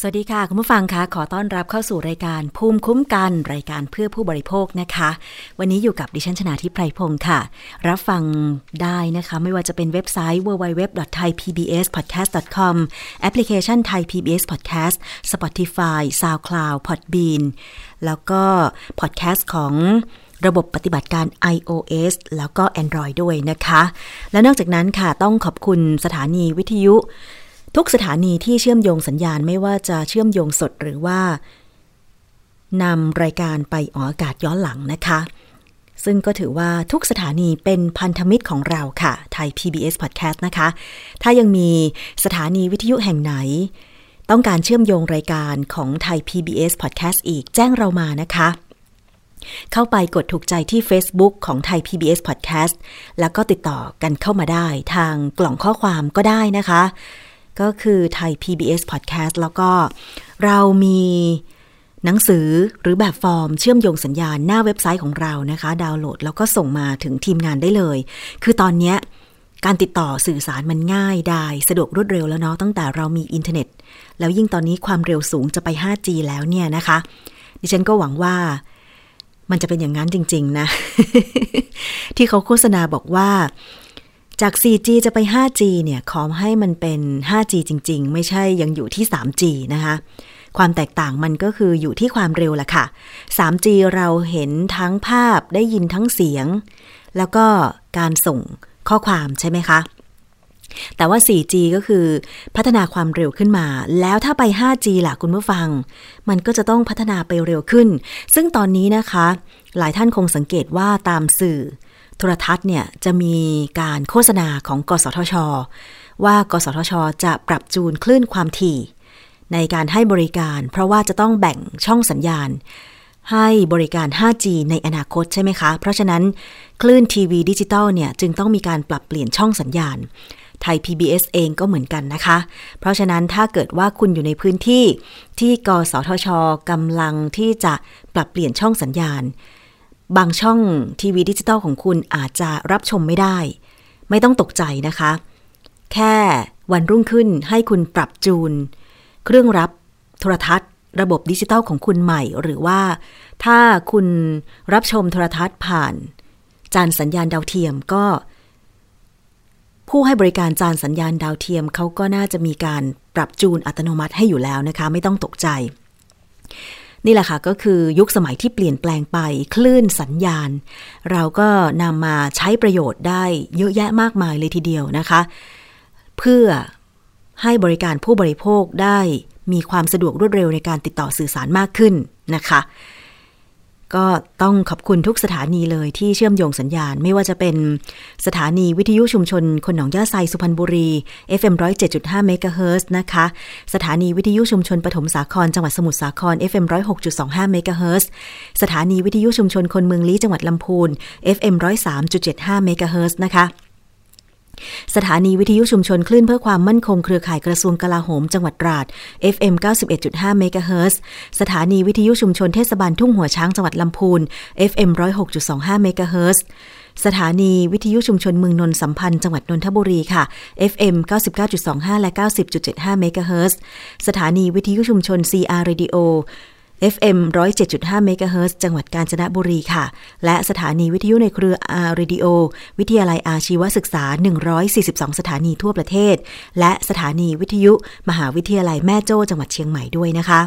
สวัสดีค่ะ คุณผู้ฟังคะขอต้อนรับเข้าสู่รายการภูมิคุ้มกันรายการเพื่อผู้บริโภคนะคะ วันนี้อยู่กับดิฉันชนาทิพไพรพงศ์ค่ะ รับฟังได้นะคะ ไม่ว่าจะเป็นเว็บไซต์ www.thaipbspodcast.com แอปพลิเคชัน Thai PBS Podcast Spotify SoundCloud Podbean แล้วก็พอดแคสต์ของระบบปฏิบัติการ iOS แล้วก็ Android ด้วยนะคะ และนอกจากนั้นค่ะต้องขอบคุณสถานีวิทยุ ทุกสถานีที่เชื่อมโยงสัญญาณไม่ว่าจะเชื่อมโยงสดหรือว่านำรายการไปออกอากาศย้อนหลังนะคะ ซึ่งก็ถือว่าทุกสถานีเป็นพันธมิตรของเราค่ะ ไทย PBS Podcast นะคะ ถ้ายังมีสถานีวิทยุแห่งไหน ต้องการเชื่อมโยงรายการของไทย PBS Podcast อีกแจ้งเรามานะคะ เข้าไปกดถูกใจที่ Facebook ของไทย PBS Podcast แล้วก็ติดต่อกันเข้ามาได้ทางกล่องข้อความก็ได้นะคะ ก็คือไทย PBS Podcast แล้วก็เรามีหนังสือหรือแบบฟอร์มเชื่อมโยงสัญญาณหน้าเว็บไซต์ของเรานะคะ ดาวน์โหลดแล้วก็ส่งมาถึงทีมงานได้เลย คือตอนนี้การติดต่อสื่อสารมันง่ายได้สะดวกรวดเร็วแล้วเนาะตั้งแต่เรามีอินเทอร์เน็ต แล้วยิ่งตอนนี้ความเร็วสูงจะไป 5G แล้วเนี่ยนะคะ ดิฉันก็หวังว่ามันจะเป็นอย่างนั้นจริง ๆ นะ ที่เขาโฆษณาบอกว่า จาก 4G จะไป 5G เนี่ยขอให้มันเป็น 5G จริง ๆ ไม่ใช่ยังอยู่ที่ 3G นะคะ ความแตกต่างมันก็คืออยู่ที่ความเร็วละค่ะ 3G เราเห็นทั้งภาพได้ยินทั้งเสียง แล้วก็การส่งข้อความใช่ไหมคะ แต่ว่า 4G ก็คือพัฒนาความเร็วขึ้นมา แล้วถ้าไป 5G ล่ะคุณผู้ฟัง มันก็จะต้องพัฒนาไปเร็วขึ้น ซึ่งตอนนี้นะคะ หลายท่านคงสังเกตว่าตามสื่อ โทรทัศน์เนี่ยจะมีการโฆษณาของกสทช ว่ากสทช จะปรับจูนคลื่นความถี่ ในการให้บริการ เพราะว่าจะต้องแบ่งช่องสัญญาณ ให้บริการ 5G ในอนาคตใช่ไหมคะ เพราะฉะนั้นคลื่นทีวีดิจิตอลเนี่ยจึงต้องมีการปรับเปลี่ยนช่องสัญญาณไทย PBS เองก็เหมือนกันนะคะ เพราะฉะนั้นถ้าเกิดว่าคุณอยู่ในพื้นที่ที่กสทชกำลังที่จะปรับเปลี่ยนช่องสัญญาณ บางช่องทีวีดิจิตอลของคุณอาจจะรับชมไม่ได้ ไม่ต้องตกใจนะคะ แค่วันรุ่งขึ้นให้คุณปรับจูน เครื่องรับโทรทัศน์ ระบบดิจิตอลของคุณใหม่ หรือว่า ถ้าคุณรับชมโทรทัศน์ผ่าน จานสัญญาณดาวเทียมก็ ผู้ให้บริการจานสัญญาณดาวเทียมเขาก็น่าจะมีการปรับจูนอัตโนมัติให้อยู่แล้วนะคะ ไม่ต้องตกใจ นี่แหละค่ะก็คือยุคสมัยที่เปลี่ยนแปลงไปคลื่นสัญญาณ เราก็นำมาใช้ประโยชน์ได้เยอะแยะมากมายเลยทีเดียวนะคะ เพื่อให้บริการผู้บริโภคได้มีความสะดวกรวดเร็วในการติดต่อสื่อสารมากขึ้นนะคะ ก็ต้องขอบคุณทุกสถานีเลยที่เชื่อมโยงสัญญาณ ไม่ว่าจะเป็นสถานีวิทยุชุมชน คนหนองย่าไซสุพรรณบุรี FM 107.5เมกะเฮิรตซ์นะคะ สถานีวิทยุชุมชนปฐมสาครจังหวัดสมุทรสาคร FM 106.25เมกะเฮิรตซ์สถานีวิทยุชุมชนคนเมืองลี้จังหวัดลำพูน FM 103.75เมกะเฮิรตซ์นะคะ สถานีวิทยุชุมชนคลื่นเพื่อความมั่นคงเครือข่ายกระทรวงกลาโหม จังหวัดตราด FM 91.5เมกะเฮิรตซ์สถานีวิทยุชุมชนเทศบาลทุ่งหัวช้างจังหวัดลำพูน FM 106.25เมกะเฮิรตซ์สถานีวิทยุชุมชนเมืองนนสัมพันธ์จังหวัดนนทบุรีค่ะ FM 99.25 และ 90.75เมกะเฮิรตซ์สถานีวิทยุชุมชน CR Radio FM 107.5เมกะเฮิรตซ์จังหวัดกาญจนบุรีค่ะ และสถานีวิทยุในเครืออาร์เรดิโอ วิทยาลัยอาชีวศึกษา 142 สถานีทั่วประเทศ และสถานีวิทยุ มหาวิทยาลัยแม่โจ้จังหวัดเชียงใหม่ด้วยนะคะ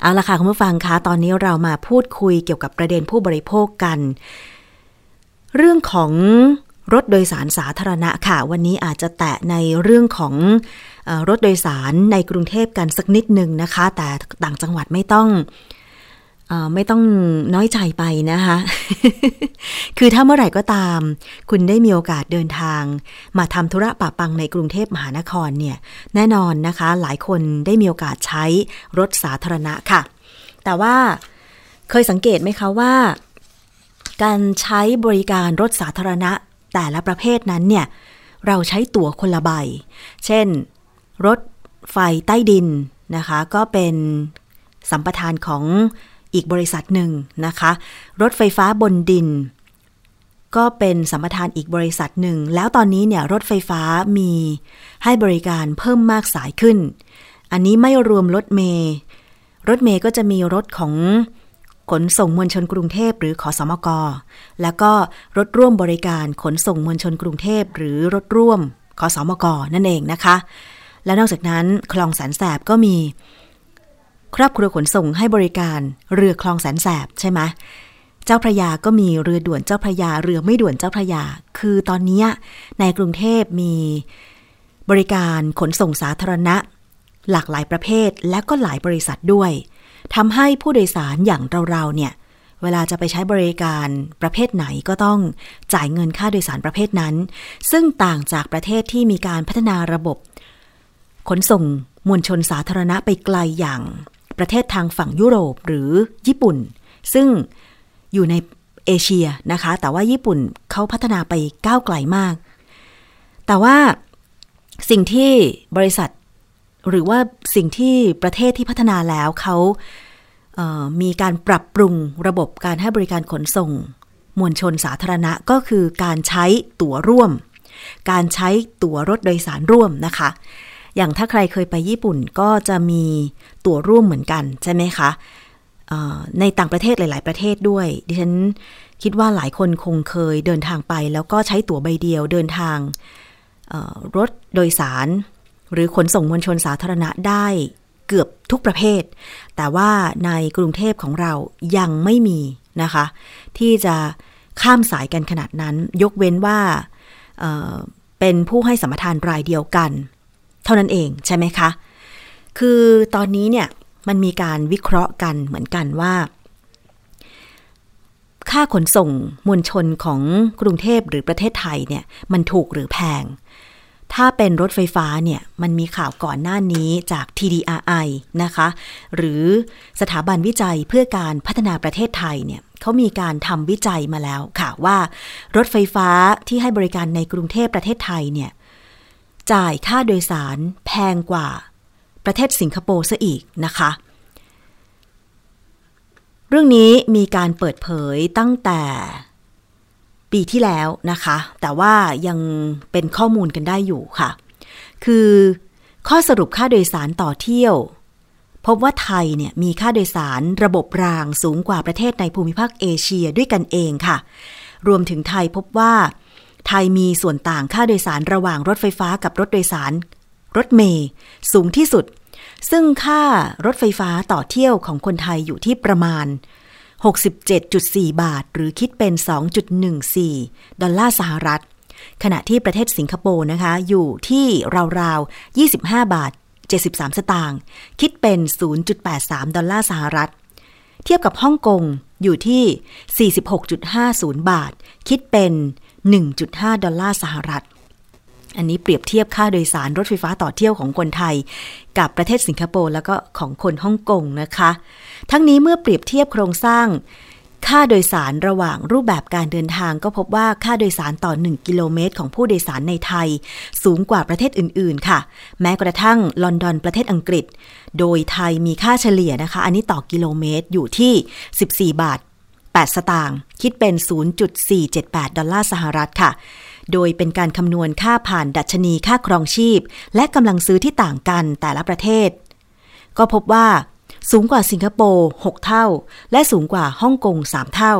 เอาละค่ะคุณผู้ฟังคะตอนนี้เรามาพูดคุยเกี่ยวกับประเด็นผู้บริโภคกัน เรื่องของรถโดยสารสาธารณะค่ะ วันนี้อาจจะแตะในเรื่องของ รถโดยสารในกรุงเทพกันสักนิดหนึ่งนะคะ แต่ต่างจังหวัดไม่ต้องไม่ต้องน้อยใจไปนะคะ คือถ้าเมื่อไหร่ก็ตาม คุณได้มีโอกาสเดินทาง มาทำธุระปะปังในกรุงเทพมหานครเนี่ย แน่นอนนะคะ หลายคนได้มีโอกาสใช้รถสาธารณะค่ะ แต่ว่าเคยสังเกตไหมคะว่า การใช้บริการรถสาธารณะแต่ละประเภทนั้นเนี่ย เราใช้ตั๋วคนละใบ เช่น รถไฟใต้ดินนะคะ ก็เป็นสัมปทานของอีกบริษัทหนึ่งนะคะ รถไฟฟ้าบนดิน ก็เป็นสัมปทานอีกบริษัทหนึ่ง แล้วตอนนี้เนี่ยรถไฟฟ้ามีให้บริการเพิ่มมากสายขึ้น อันนี้ไม่รวมรถเมย์รถเมย์ก็จะมีรถของขนส่งมวลชนกรุงเทพหรือขอสมก แล้วก็รถร่วมบริการขนส่งมวลชนกรุงเทพหรือรถร่วมขอสมกนั่นเองนะคะ และนอกจากนั้นคลองแสนแสบก็มี ครอบครัวขนส่งให้บริการเรือคลองแสนแสบใช่ไหมเจ้าพระยาก็มีเรือด่วนเจ้าพระยาเรือไม่ด่วนเจ้าพระยา คือตอนนี้ในกรุงเทพมีบริการขนส่งสาธารณะ หลากหลายประเภทและก็หลายบริษัทด้วยทำให้ผู้โดยสารอย่างเราๆเนี่ยเวลาจะไปใช้บริการประเภทไหนก็ต้องจ่ายเงินค่าโดยสารประเภทนั้น ซึ่งต่างจากประเทศที่มีการพัฒนาระบบ ขนส่งมวลชนสาธารณะไปไกลอย่างประเทศทางฝั่งยุโรปหรือญี่ปุ่น ซึ่งอยู่ในเอเชียนะคะ แต่ว่าญี่ปุ่นเขาพัฒนาไปก้าวไกลมาก แต่ว่าสิ่งที่บริษัท หรือว่าสิ่งที่ประเทศที่พัฒนาแล้วเขาเมีการปรับปรุงระบบการให้บริการขนส่ง มวลชนสาธารณะก็คือการใช้ตั๋วร่วม การใช้ตั๋วรถโดยสารร่วมนะคะ อย่างถ้าใครเคยไปญี่ปุ่นก็จะมีตั๋วร่วมเหมือนกันใช่ไหมคะในต่างประเทศหลาย ๆ ประเทศด้วย ดิฉันคิดว่าหลายคนคงเคยเดินทางไป แล้วก็ใช้ตั๋วใบเดียวเดินทางรถโดยสาร หรือขนส่งมวลชนสาธารณะได้เกือบทุกประเภท แต่ว่าในกรุงเทพของเรายังไม่มีนะคะ ที่จะข้ามสายกันขนาดนั้น ยกเว้นว่าเเป็นผู้ให้สัมปทานรายเดียวกัน เท่านั้นเองใช่ไหมคะ คือตอนนี้เนี่ยมันมีการวิเคราะห์กันเหมือนกันว่า ค่าขนส่งมวลชนของกรุงเทพหรือประเทศไทยเนี่ยมันถูกหรือแพง ถ้าเป็นรถไฟฟ้าเนี่ยมันมีข่าวก่อนหน้านี้จาก TDRI นะคะ หรือสถาบันวิจัยเพื่อการพัฒนาประเทศไทยเนี่ยเขามีการทำวิจัยมาแล้วค่ะว่า รถไฟฟ้าที่ให้บริการในกรุงเทพประเทศไทยเนี่ย จ่ายค่าโดยสารแพงกว่าประเทศสิงคโปร์ซะอีกนะคะ เรื่องนี้มีการเปิดเผยตั้งแต่ปีที่แล้วนะคะ แต่ว่ายังเป็นข้อมูลกันได้อยู่ค่ะ คือข้อสรุปค่าโดยสารต่อเที่ยว พบว่าไทยเนี่ยมีค่าโดยสารระบบรางสูงกว่าประเทศในภูมิภาคเอเชียด้วยกันเองค่ะ รวมถึงไทยพบว่า ไทยมีส่วนต่างค่าโดยสารระหว่างรถไฟฟ้ากับรถโดยสาร รถเมย์สูงที่สุด ซึ่งค่ารถไฟฟ้าต่อเที่ยวของคนไทยอยู่ที่ประมาณ 67.4 บาท หรือคิดเป็น 2.14 ดอลลาร์สหรัฐ ขณะที่ประเทศสิงคโปร์นะคะ อยู่ที่ราวๆ 25 บาท 73 สตางค์คิดเป็น 0.83 ดอลลาร์สหรัฐ เทียบกับฮ่องกงอยู่ที่ 46.50 บาท คิดเป็น 1.5 ดอลลาร์สหรัฐ อันนี้เปรียบเทียบค่าโดยสารรถไฟฟ้าต่อเที่ยวของคนไทย กับประเทศสิงคโปร์แล้วก็ของคนฮ่องกงนะคะ ทั้งนี้เมื่อเปรียบเทียบโครงสร้าง ค่าโดยสารระหว่างรูปแบบการเดินทางก็พบว่าค่าโดยสารต่อ 1 กิโลเมตรของผู้โดยสารในไทย สูงกว่าประเทศอื่น ๆ ค่ะ แม้กระทั่งลอนดอนประเทศอังกฤษ โดยไทยมีค่าเฉลี่ยนะคะ อันนี้ต่อกิโลเมตรอยู่ที่ 14 บาท 8 สตางค์คิดเป็น 0.478 ดอลลาร์สหรัฐค่ะ โดยเป็นการคำนวณค่าผ่านดัชนีค่าครองชีพ และกำลังซื้อที่ต่างกันแต่ละประเทศ ก็พบว่าสูงกว่าสิงคโปร์ 6 เท่า และสูงกว่าฮ่องกง 3 เท่า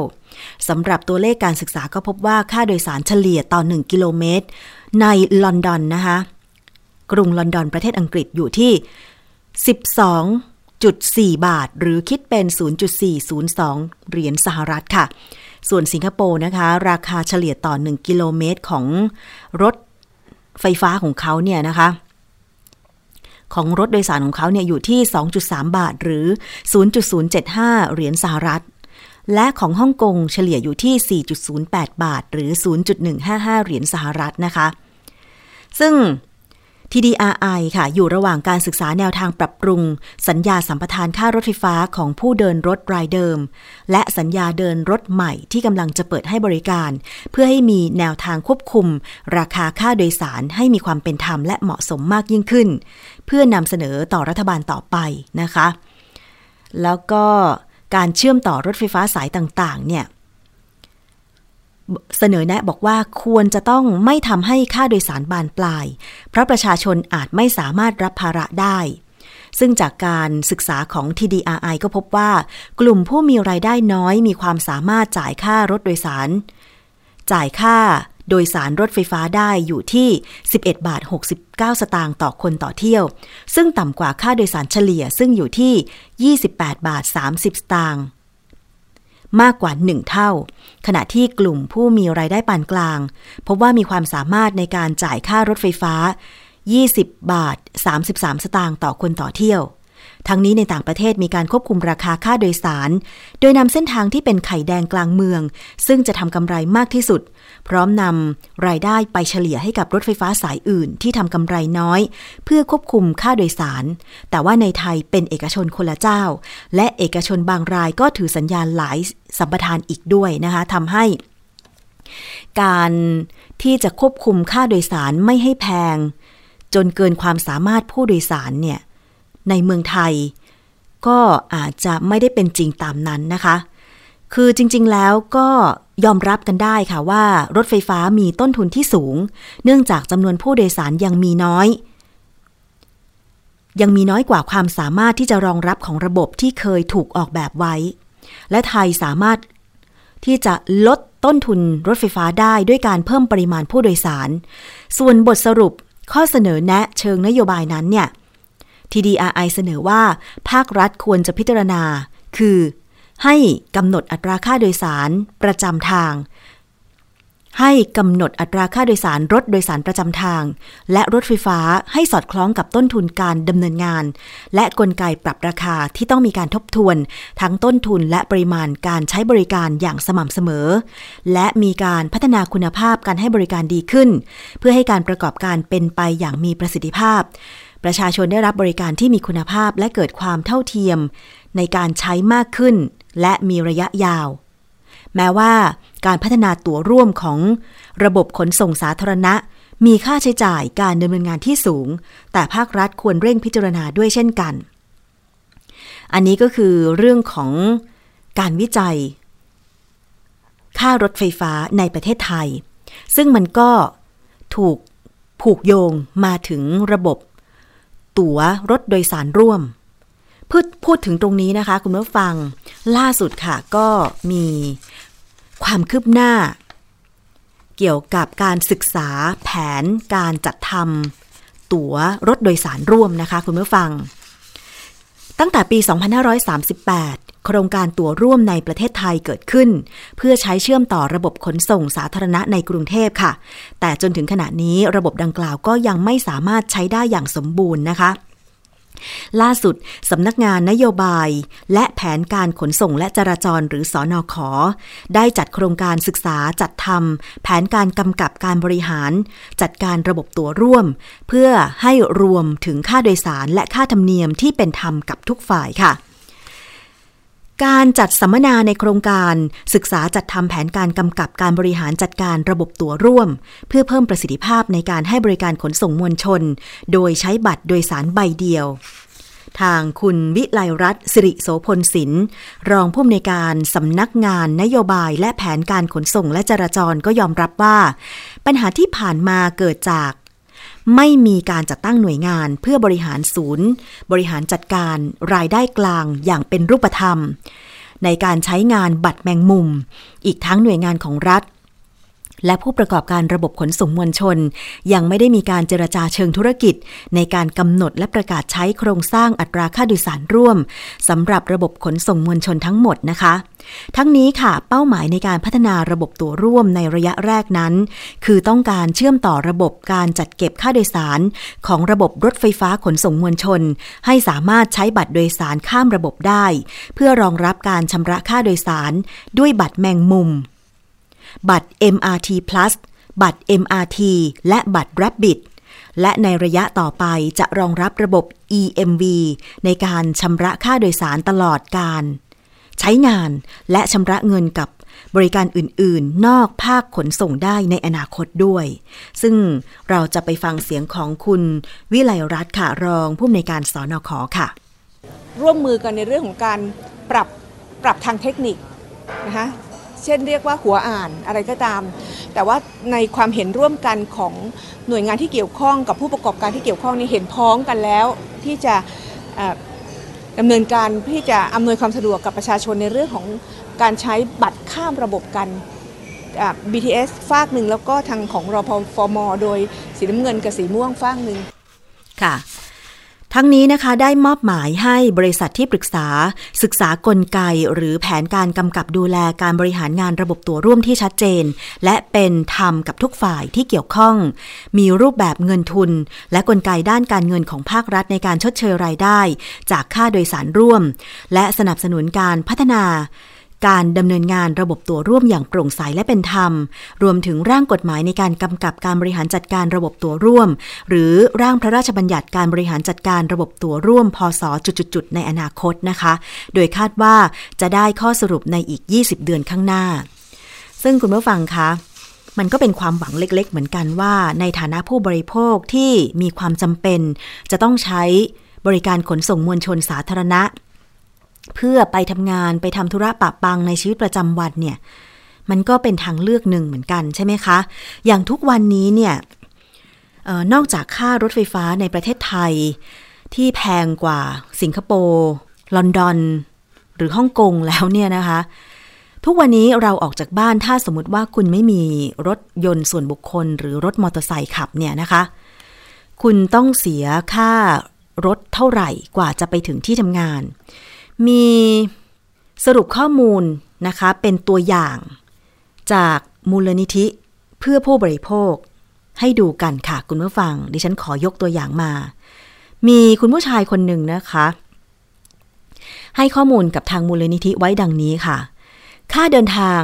สำหรับตัวเลขการศึกษาก็พบว่าค่าโดยสารเฉลี่ยต่อ 1 กิโลเมตร ในลอนดอนนะคะ กรุงลอนดอนประเทศอังกฤษอยู่ที่ 12.4บาท หรือคิดเป็น 0.402 เหรียญสหรัฐค่ะ ส่วนสิงคโปร์นะคะ ราคาเฉลี่ยต่อ 1 กิโลเมตรของรถไฟฟ้าของเขาเนี่ยนะคะ ของรถโดยสารของเขาเนี่ยอยู่ที่ 2.3 บาท หรือ 0.075 เหรียญสหรัฐ และของฮ่องกงเฉลี่ยอยู่ที่ 4.08 บาท หรือ 0.155 เหรียญสหรัฐนะคะ ซึ่ง TDRI ค่ะ อยู่ระหว่างการศึกษาแนวทางปรับปรุง สัญญาสัมปทานค่ารถไฟฟ้าของผู้เดินรถรายเดิม และสัญญาเดินรถใหม่ที่กำลังจะเปิดให้บริการ เพื่อให้มีแนวทางควบคุม ราคาค่าโดยสารให้มีความเป็นธรรมและเหมาะสมมากยิ่งขึ้น เพื่อนำเสนอต่อรัฐบาลต่อไปนะคะ แล้วก็การเชื่อมต่อรถไฟฟ้าสายต่างๆเนี่ย เสนอแนะบอกว่าควรจะต้องไม่ทำให้ค่าโดยสารบานปลาย เพราะประชาชนอาจไม่สามารถรับภาระได้ ซึ่งจากการศึกษาของ TDRI ก็พบว่า กลุ่มผู้มีรายได้น้อยมีความสามารถจ่ายค่ารถโดยสาร จ่ายค่าโดยสารรถไฟฟ้าได้อยู่ที่ 11 บาท 69 สตางค์ต่อคนต่อเที่ยว ซึ่งต่ำกว่าค่าโดยสารเฉลี่ยซึ่งอยู่ที่ 28 บาท 30 สตางค์ มากกว่า 1 เท่า ขณะที่กลุ่มผู้มีรายได้ปานกลาง พบว่ามีความสามารถในการจ่ายค่ารถไฟฟ้า 20 บาท 33 สตางค์ต่อคนต่อเที่ยว ทั้งนี้ในต่างประเทศมีการควบคุมราคาค่าโดยสาร โดยนำเส้นทางที่เป็นไข่แดงกลางเมือง ซึ่งจะทำกำไรมากที่สุด พร้อมนำรายได้ไปเฉลี่ยให้กับรถไฟฟ้าสายอื่นที่ทำกำไรน้อย เพื่อควบคุมค่าโดยสาร แต่ว่าในไทยเป็นเอกชนคนละเจ้า และเอกชนบางรายก็ถือสัญญาณหลายสัมปทานอีกด้วยนะคะทำให้ การที่จะควบคุมค่าโดยสารไม่ให้แพง จนเกินความสามารถผู้โดยสารเนี่ยในเมืองไทย ก็อาจจะไม่ได้เป็นจริงตามนั้นนะคะ คือจริงๆแล้วก็ยอมรับกันได้ค่ะว่ารถไฟฟ้ามีต้นทุนที่สูง เนื่องจากจำนวนผู้โดยสารยังมีน้อย ยังมีน้อยกว่าความสามารถที่จะรองรับของระบบที่เคยถูกออกแบบไว้ และไทยสามารถที่จะลดต้นทุนรถไฟฟ้าได้ด้วยการเพิ่มปริมาณผู้โดยสาร ส่วนบทสรุปข้อเสนอแนะเชิงนโยบายนั้นเนี่ย TDRI เสนอว่าภาครัฐควรจะพิจารณา คือ ให้กำหนดอัตราค่าโดยสารประจำทาง ให้กำหนดอัตราค่าโดยสารรถโดยสารประจำทาง และรถไฟฟ้าให้สอดคล้องกับต้นทุนการดำเนินงาน และกลไกปรับราคาที่ต้องมีการทบทวน ทั้งต้นทุนและปริมาณการใช้บริการอย่างสม่ำเสมอ และมีการพัฒนาคุณภาพการให้บริการดีขึ้น เพื่อให้การประกอบการเป็นไปอย่างมีประสิทธิภาพประชาชนได้รับบริการที่มีคุณภาพและเกิดความเท่าเทียม ในการใช้มากขึ้น และมีระยะยาว แม้ว่าการพัฒนาตั๋วร่วมของระบบขนส่งสาธารณะ มีค่าใช้จ่ายการดำเนินงานที่สูง แต่ภาครัฐควรเร่งพิจารณาด้วยเช่นกัน อันนี้ก็คือเรื่องของการวิจัย ค่ารถไฟฟ้าในประเทศไทย ซึ่งมันก็ถูกผูกโยงมาถึงระบบ ตั๋วรถโดยสารร่วม พูดพูดถึงตรงนี้นะคะ คุณผู้ฟังล่าสุดค่ะ ก็มีความคืบหน้า เกี่ยวกับการศึกษาแผนการจัดทำตั๋วรถโดยสารร่วมนะคะ คุณผู้ฟัง ตั้งแต่ปี 2538 โครงการตั๋วร่วมในประเทศไทยเกิดขึ้น เพื่อใช้เชื่อมต่อระบบขนส่งสาธารณะในกรุงเทพค่ะ แต่จนถึงขณะนี้ระบบดังกล่าวก็ยังไม่สามารถใช้ได้อย่างสมบูรณ์นะคะ ล่าสุดสำนักงานนโยบาย และแผนการขนส่งและจราจรหรือสอนอขอ ได้จัดโครงการศึกษาจัดทำแผนการกำกับการบริหาร จัดการระบบตั๋วร่วม เพื่อให้รวมถึงค่าโดยสารและค่าธรรมเนียมที่เป็นธรรมกับทุกฝ่ายค่ะ การจัดสัมมนาในโครงการศึกษาจัดทำแผนการกำกับการบริหารจัดการระบบตั๋วร่วม เพื่อเพิ่มประสิทธิภาพในการให้บริการขนส่งมวลชน โดยใช้บัตรโดยสารใบเดียว ทางคุณวิไลรัตน์สิริโสพลศิลป์รองผู้อำนวยการสำนักงานนโยบายและแผนการขนส่งและจราจรก็ยอมรับว่า ปัญหาที่ผ่านมาเกิดจาก ไม่มีการจัดตั้งหน่วยงานเพื่อบริหารศูนย์ บริหารจัดการรายได้กลางอย่างเป็นรูปธรรม ในการใช้งานบัตรแมงมุม อีกทั้งหน่วยงานของรัฐ และผู้ประกอบการระบบขนส่งมวลชน ยังไม่ได้มีการเจรจาเชิงธุรกิจ ในการกำหนดและประกาศใช้โครงสร้างอัตราค่าโดยสารร่วมสำหรับระบบขนส่งมวลชนทั้งหมดนะคะ ทั้งนี้ค่ะ เป้าหมายในการพัฒนาระบบตัวร่วมในระยะแรกนั้น คือต้องการเชื่อมต่อระบบการจัดเก็บค่าโดยสาร ของระบบรถไฟฟ้าขนส่งมวลชน ให้สามารถใช้บัตรโดยสารข้ามระบบได้ เพื่อรองรับการชำระค่าโดยสาร ด้วยบัตรแมงมุม บัตร MRT Plus บัตร MRT และบัตร Rabbit และในระยะต่อไปจะรองรับระบบ EMV ในการชำระค่าโดยสารตลอดการ ใช้งานและชำระเงินกับบริการอื่น ๆ นอกภาคขนส่งได้ในอนาคตด้วย ซึ่งเราจะไปฟังเสียงของคุณวิไลรัตน์ค่ะรองผู้อำนวยการสอนอขอค่ะ ร่วมมือกันในเรื่องของการปรับปรับทางเทคนิคนะคะ เช่นเรียกว่าหัวอ่านอะไรก็ตาม แต่ว่าในความเห็นร่วมกันของหน่วยงานที่เกี่ยวข้องกับผู้ประกอบการที่เกี่ยวข้องนี่เห็นพ้องกันแล้ว ที่จะดำเนินการที่จะอำนวยความสะดวกกับประชาชนในเรื่องของการใช้บัตรข้ามระบบกัน BTS ฝากหนึ่งแล้วก็ทางของรอพฟมโดยสีน้ำเงินกับสีม่วงฝากหนึ่งค่ะ ทั้งนี้นะคะได้มอบหมายให้บริษัทที่ปรึกษา ศึกษากลไก หรือแผนการกำกับดูแลการบริหารงานระบบตัวร่วมที่ชัดเจน และเป็นธรรมกับทุกฝ่ายที่เกี่ยวข้อง มีรูปแบบเงินทุน และกลไกด้านการเงินของภาครัฐในการชดเชยรายได้ จากค่าโดยสารร่วม และสนับสนุนการพัฒนา การดำเนินงานระบบตัวร่วมอย่างโปร่งใสและเป็นธรรม รวมถึงร่างกฎหมายในการกำกับการบริหารจัดการระบบตัวร่วม หรือร่างพระราชบัญญัติการบริหารจัดการระบบตัวร่วม พศจุดๆในอนาคตนะคะ โดยคาดว่าจะได้ข้อสรุปในอีก 20 เดือนข้างหน้า ซึ่งคุณผู้ฟังคะมันก็เป็นความหวังเล็ก ๆ เหมือนกันว่า ในฐานะผู้บริโภคที่มีความจำเป็น จะต้องใช้บริการขนส่งมวลชนสาธารณะ เพื่อไปทำงานไปทำธุระปะปังในชีวิตประจำวันเนี่ย มันก็เป็นทางเลือกหนึ่งเหมือนกันใช่ไหมคะ อย่างทุกวันนี้เนี่ยออนอกจากค่ารถไฟฟ้าในประเทศไทย ที่แพงกว่าสิงคโปร์ลอนดอน หรือฮ่องกงแล้วเนี่ยนะคะ ทุกวันนี้เราออกจากบ้านถ้าสมมติว่าคุณไม่มีรถยนต์ส่วนบุคคล หรือรถมอเตอร์ไซค์ขับเนี่ยนะคะ คุณต้องเสียค่ารถเท่าไหร่กว่าจะไปถึงที่ทำงาน มีสรุปข้อมูลนะคะเป็นตัวอย่างจากมูลนิธิเพื่อผู้บริโภค ให้ดูกันค่ะคุณผู้ฟัง ดิฉันขอยกตัวอย่างมา มีคุณผู้ชายคนหนึ่งนะคะ ให้ข้อมูลกับทางมูลนิธิไว้ดังนี้ค่ะ ค่าเดินทาง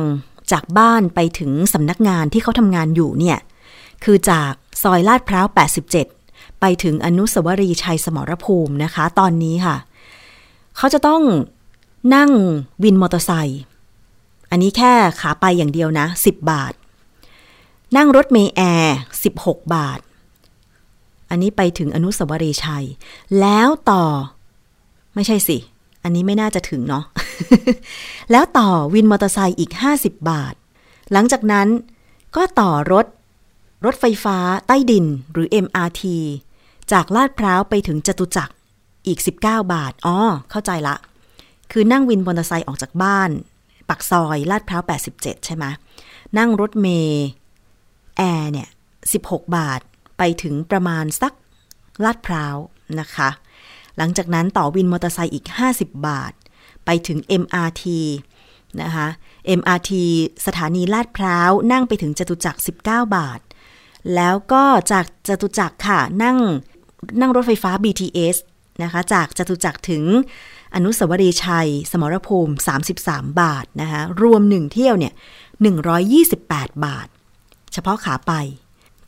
จากบ้านไปถึงสำนักงานที่เขาทำงานอยู่เนี่ย คือจากซอยลาดพร้าว 87 ไปถึงอนุสาวรีย์ชัยสมรภูมินะคะ ตอนนี้ค่ะ เขาจะต้องนั่งวินมอเตอร์ไซค์อันนี้แค่ขาไปอย่างเดียวนะ 10 บาท นั่งรถเมล์แอร์16 บาท อันนี้ไปถึงอนุสาวรีย์ชัย แล้วต่อ ไม่ใช่สิ อันนี้ไม่น่าจะถึงเนาะแล้วต่อวินมอเตอร์ไซค์อีก 50 บาท หลังจากนั้นก็ต่อรถ รถไฟฟ้าใต้ดินหรือ MRT จากลาดพร้าวไปถึงจตุจักร อีก 19 บาท อ๋อ เข้าใจละ คือนั่งวินมอเตอร์ไซค์ออกจากบ้าน ปักซอยลาดพร้าว 87 ใช่ไหม นั่งรถเมย์แอร์เนี่ย 16 บาท ไปถึงประมาณสักลาดพร้าวนะคะ หลังจากนั้นต่อวินมอเตอร์ไซค์อีก 50 บาท ไปถึง MRT นะคะ MRT สถานีลาดพร้าว นั่งไปถึงจตุจักร 19 บาท แล้วก็จากจตุจักรค่ะ นั่งนั่งรถไฟฟ้า BTS นะคะ จากจตุจักรถึงอนุสาวรีย์ชัย สมรภูมิ 33 บาทนะคะรวมหนึ่งเที่ยวเนี่ย 128 บาท เฉพาะขาไป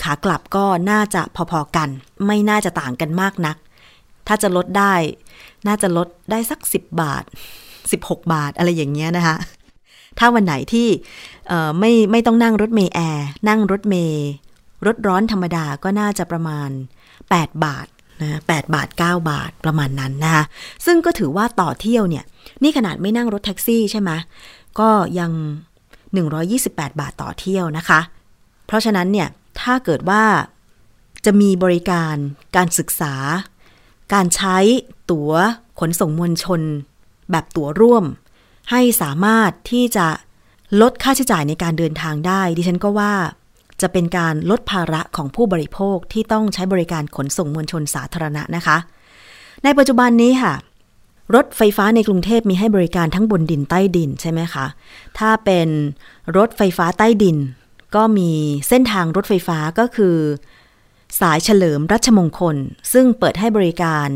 ขากลับก็น่าจะพอๆกัน ไม่น่าจะต่างกันมากนัก ถ้าจะลดได้ น่าจะลดได้สัก 10 บาท 16 บาทอะไรอย่างเงี้ยนะคะ ถ้าวันไหนที่ไม่ไม่ต้องนั่งรถเมล์แอร์นั่งรถเมล์รถร้อนธรรมดาก็น่าจะประมาณ 8 บาท นะ8บาท 9 บาทประมาณนั้นนะคะซึ่งก็ถือว่าต่อเที่ยวเนี่ย นี่ขนาดไม่นั่งรถแท็กซี่ใช่ไหมก็ยัง 128 บาทต่อเที่ยวนะคะ เพราะฉะนั้นเนี่ย ถ้าเกิดว่าจะมีบริการการศึกษา การใช้ตั๋วขนส่งมวลชน แบบตั๋วร่วม ให้สามารถที่จะลดค่าใช้จ่ายในการเดินทางได้ ดิฉันก็ว่า จะเป็นการลดภาระของผู้บริโภคที่ต้องใช้บริการขนส่งมวลชนสาธารณะนะคะ ในปัจจุบันนี้ค่ะ รถไฟฟ้าในกรุงเทพมีให้บริการทั้งบนดินใต้ดินใช่ไหมคะ ถ้าเป็นรถไฟฟ้าใต้ดิน ก็มีเส้นทางรถไฟฟ้าก็คือ สายเฉลิมรัชมงคล ซึ่งเปิดให้บริการ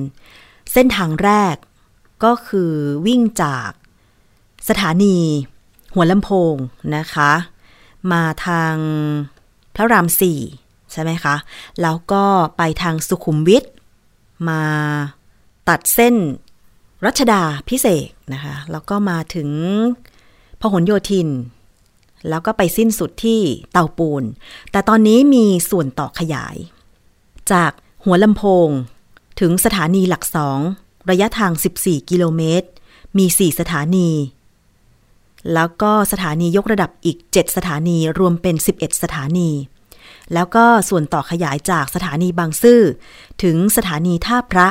เส้นทางแรกก็คือวิ่งจากสถานี หัวลำโพงนะคะ มาทาง พระรามสี่ใช่ไหมคะ แล้วก็ไปทางสุขุมวิทมาตัดเส้นรัชดาพิเศษนะคะ แล้วก็มาถึงพหลโยธิน แล้วก็ไปสิ้นสุดที่เตาปูน แต่ตอนนี้มีส่วนต่อขยาย จากหัวลำโพงถึงสถานีหลักสองระยะทาง 14 กิโลเมตร มี 4 สถานี แล้วก็สถานียกระดับอีก 7 สถานีรวมเป็น 11 สถานี แล้วก็ส่วนต่อขยายจากสถานีบางซื่อถึงสถานีท่าพระ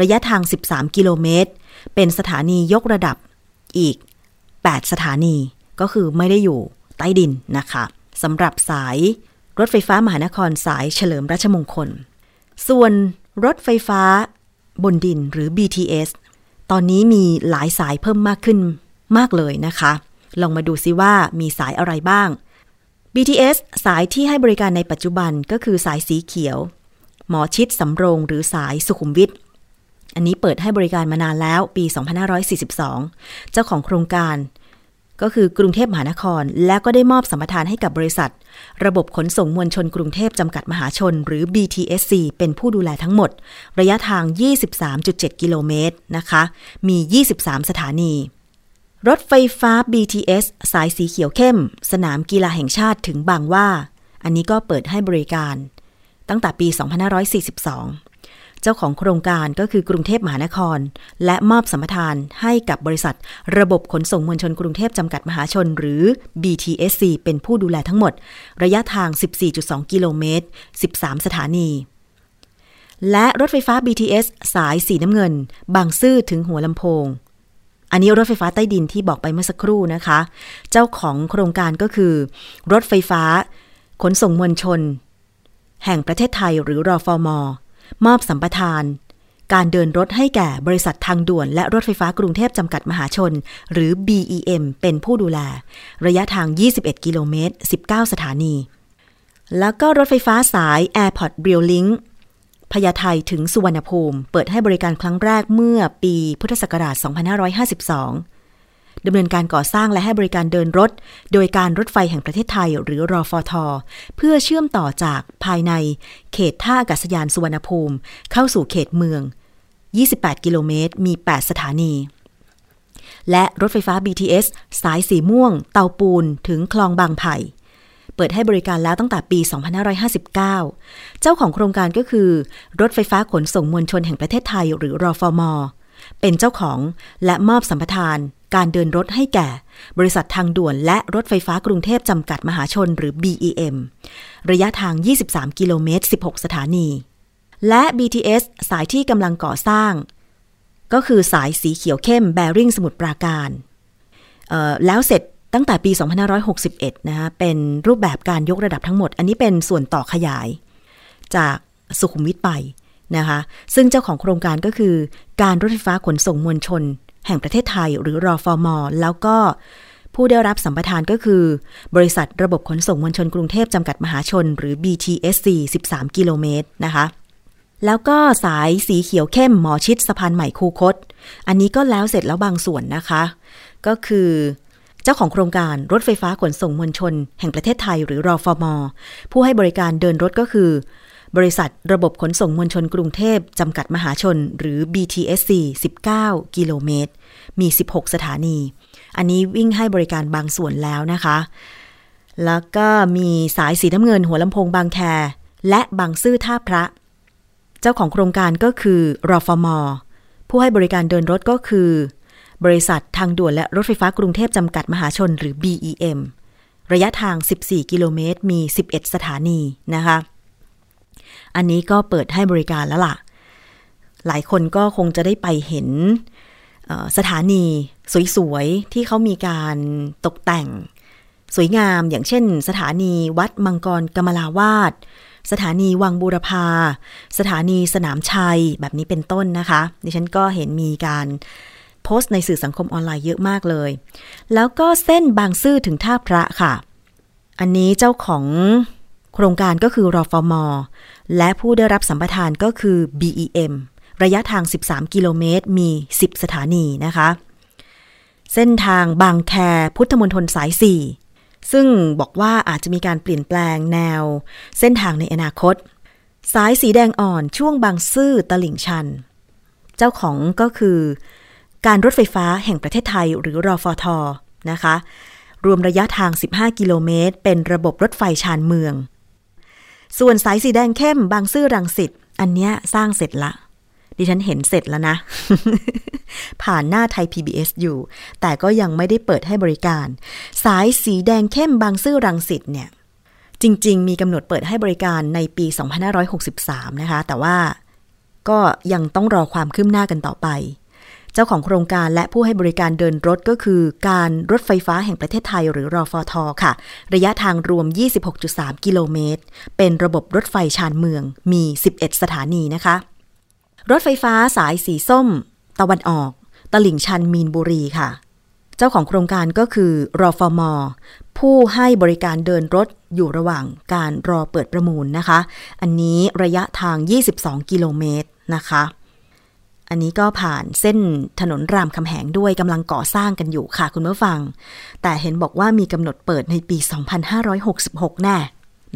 ระยะทาง 13 กิโลเมตร เป็นสถานียกระดับอีก 8 สถานีก็คือไม่ได้อยู่ใต้ดินนะคะสำหรับสายรถไฟฟ้ามหานครสายเฉลิมราชมงคล ส่วนรถไฟฟ้าบนดินหรือ BTS ตอนนี้มีหลายสายเพิ่มมากขึ้น มากเลยนะคะ ลองมาดูซิว่ามีสายอะไรบ้าง BTS สายที่ให้บริการในปัจจุบันก็คือสายสีเขียว หมอชิดสำโรงหรือสายสุขุมวิทอันนี้เปิดให้บริการมานานแล้วปี 2542 เจ้าของโครงการ ก็คือกรุงเทพมหานคร และก็ได้มอบสัมปทานให้กับบริษัท ระบบขนส่งมวลชนกรุงเทพจำกัดมหาชน หรือ BTSC เป็นผู้ดูแลทั้งหมด ระยะทาง 23.7 กิโลเมตรนะคะ มี 23 สถานี รถไฟฟ้า BTS สายสีเขียวเข้ม สนามกีฬาแห่งชาติถึงบางว่า อันนี้ก็เปิดให้บริการ ตั้งแต่ปี 2542 เจ้าของโครงการก็คือกรุงเทพมหานคร และมอบสัมปทานให้กับบริษัท ระบบขนส่งมวลชนกรุงเทพจำกัดมหาชน หรือ BTSC เป็นผู้ดูแลทั้งหมด ระยะทาง 14.2 กิโลเมตร 13 สถานีและรถไฟฟ้า BTS สายสีน้ำเงิน บางซื่อถึงหัวลำโพง อันนี้รถไฟฟ้าใต้ดินที่บอกไปเมื่อสักครู่นะคะ เจ้าของโครงการก็คือ รถไฟฟ้า ขนส่งมวลชน แห่งประเทศไทยหรือรอฟอมอมอบสัมปทาน การเดินรถให้แก่บริษัททางด่วน และรถไฟฟ้ากรุงเทพจำกัดมหาชน หรือ BEM เป็นผู้ดูแล ระยะทาง 21 กิโลเมตร 19 สถานี แล้วก็รถไฟฟ้าสาย Airport r a i l Link พญาไทถึงสุวรรณภูมิ เปิดให้บริการครั้งแรกเมื่อปีพุทธศักราช 2552 ดำเนินการก่อสร้างและให้บริการเดินรถ โดยการรถไฟแห่งประเทศไทย หรือรอฟทเพื่อเชื่อมต่อจากภายใน เขตท่าอากาศยานสุวรรณภูมิ เข้าสู่เขตเมือง 28 กิโลเมตร มี 8 สถานี และรถไฟฟ้า BTS สายสีม่วง เตาปูนถึงคลองบางไผ่ เปิดให้บริการแล้วตั้งแต่ปี 2559 เจ้าของโครงการก็คือ รถไฟฟ้าขนส่งมวลชนแห่งประเทศไทยหรือรอฟมอเป็นเจ้าของและมอบสัมปทานการเดินรถให้แก่ บริษัททางด่วนและรถไฟฟ้ากรุงเทพจำกัดมหาชนหรือ BEM ระยะทาง 23 กิโลเมตร 16 สถานี และ BTS สายที่กำลังก่อสร้าง ก็คือสายสีเขียวเข้มแบริ่งสมุทรปราการ แล้วเสร็จ ตั้งแต่ปี 2561 นะคะเป็นรูปแบบการยกระดับทั้งหมด อันนี้เป็นส่วนต่อขยาย จากสุขุมวิทไปนะคะ ซึ่งเจ้าของโครงการก็คือ การรถไฟฟ้าขนส่งมวลชน แห่งประเทศไทยหรือรอฟอมอแล้วก็ผู้ได้รับสัมปทานก็คือ บริษัทระบบขนส่งมวลชนกรุงเทพจำกัดมหาชน หรือ BTSC 13 กิโลเมตรนะคะแล้วก็สายสีเขียวเข้มหมอชิดสะพานใหม่คูคต อันนี้ก็แล้วเสร็จแล้วบางส่วนนะคะ ก็คือ เจ้าของโครงการรถไฟฟ้าขนส่งมวลชน แห่งประเทศไทยหรือรอฟอมอผู้ให้บริการเดินรถก็คือ บริษัทระบบขนส่งมวลชนกรุงเทพ จำกัดมหาชน หรือ BTSC 19 กิโลเมตร มี 16 สถานี อันนี้วิ่งให้บริการบางส่วนแล้วนะคะ แล้วก็มีสายสีน้ำเงินหัวลำโพงบางแค และบางซื่อท่าพระ เจ้าของโครงการก็คือรอฟมผู้ให้บริการเดินรถก็คือ บริษัททางด่วนและรถไฟฟ้ากรุงเทพจำกัดมหาชนหรือ BEM ระยะทาง 14 กิโลเมตร มี 11 สถานีนะคะ อันนี้ก็เปิดให้บริการแล้วล่ะ หลายคนก็คงจะได้ไปเห็นสถานีสวยๆ ที่เขามีการตกแต่ง สวยงามอย่างเช่น สถานีวัดมังกรกมลาวาด สถานีวังบูรพา สถานีสนามชัยแบบนี้เป็นต้นนะคะ ดิฉันก็เห็นมีการ โพสต์ในสื่อสังคมออนไลน์เยอะมากเลย แล้วก็เส้นบางซื่อถึงท่าพระค่ะ อันนี้เจ้าของโครงการก็คือรอฟอมอและผู้ได้รับสัมปทานก็คือ BEM ระยะทาง 13 กิโลเมตร มี 10 สถานีนะคะ เส้นทางบางแคพุทธมณฑลสาย 4 ซึ่งบอกว่าอาจจะมีการเปลี่ยนแปลงแนว เส้นทางในอนาคต สายสีแดงอ่อนช่วงบางซื่อตลิ่งชัน เจ้าของก็คือ การรถไฟฟ้าแห่งประเทศไทยหรือรอฟอทอนะคะ รวมระยะทาง 15 กิโลเมตร เป็นระบบรถไฟชานเมือง ส่วนสายสีแดงเข้มบางซื่อรังสิตอันเนี้ยสร้างเสร็จละ ดิฉันเห็นเสร็จแล้วนะ ผ่านหน้าไทย PBS อยู่ แต่ก็ยังไม่ได้เปิดให้บริการ สายสีแดงเข้มบางซื่อรังสิตเนี่ย จริง ๆ มีกำหนดเปิดให้บริการในปี 2563 นะคะ แต่ว่าก็ยังต้องรอความคืบหน้ากันต่อไป จ้าของโครงการและผู้ให้บริการเดินรถก็คือ การรถไฟฟ้าแห่งประเทศไทยหรือรอฟอทอค่ะ ระยะทางรวม 26.3 กิโลเมตร เป็นระบบรถไฟชานเมืองมี 11 สถานีนะคะ รถไฟฟ้าสายสีส้ม ตะวันออก ตลิ่งชันมีนบุรีค่ะ เจ้าของโครงการก็คือรอฟอมอผู้ให้บริการเดินรถอยู่ระหว่างการรอเปิดประมูลนะคะ อันนี้ระยะทาง 22 กิโลเมตรนะคะ อันนี้ก็ผ่านเส้นถนนรามคำแหงด้วยกำลังก่อสร้างกันอยู่ค่ะคุณผู้ฟัง แต่เห็นบอกว่ามีกำหนดเปิดในปี 2566 แน่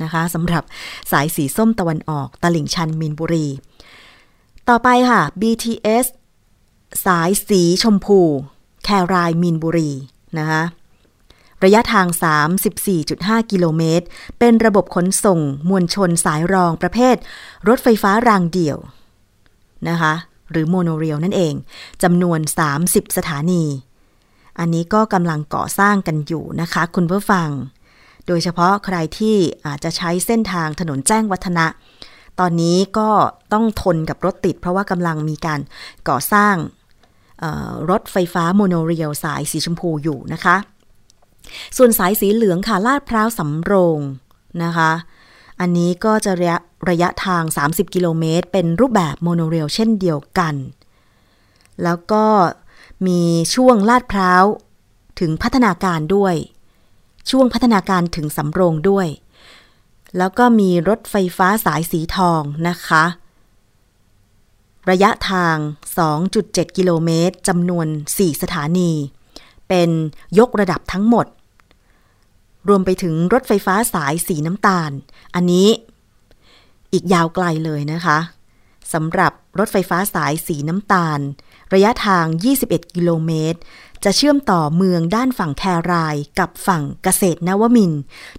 นะคะสำหรับสายสีส้มตะวันออก ตลิ่งชันมีนบุรี ต่อไปค่ะ BTS สายสีชมพู แครายมีนบุรีนะคะระยะทาง 34.5 กิโลเมตร เป็นระบบขนส่งมวลชนสายรองประเภท รถไฟฟ้ารางเดี่ยวนะคะ หรือโมโนเรียลนั่นเองจำนวน 30 สถานี อันนี้ก็กำลังก่อสร้างกันอยู่นะคะ คุณผู้ฟัง โดยเฉพาะใครที่อาจจะใช้เส้นทางถนนแจ้งวัฒนะ ตอนนี้ก็ต้องทนกับรถติด เพราะว่ากำลังมีการก่อสร้างรถไฟฟ้าโมโนเรียลสายสีชมพูอยู่นะคะ ส่วนสายสีเหลืองค่ะลาดพร้าวสำโรงนะคะ อันนี้ก็จะระยะระยะทาง 30 กิโลเมตร เป็นรูปแบบโมโนเรลเช่นเดียวกัน แล้วก็มีช่วงลาดพร้าวถึงพัฒนาการด้วย ช่วงพัฒนาการถึงสำโรงด้วย แล้วก็มีรถไฟฟ้าสายสีทองนะคะ ระยะทาง 2.7 กิโลเมตรจำนวน 4 สถานี เป็นยกระดับทั้งหมด รวมไปถึงรถไฟฟ้าสายสีน้ำตาล อันนี้อีกยาวไกลเลยนะคะสำหรับรถไฟฟ้าสายสีน้ำตาล ระยะทาง 21 กิโลเมตร จะเชื่อมต่อเมืองด้านฝั่งแครายกับฝั่งเกษตรนวมิน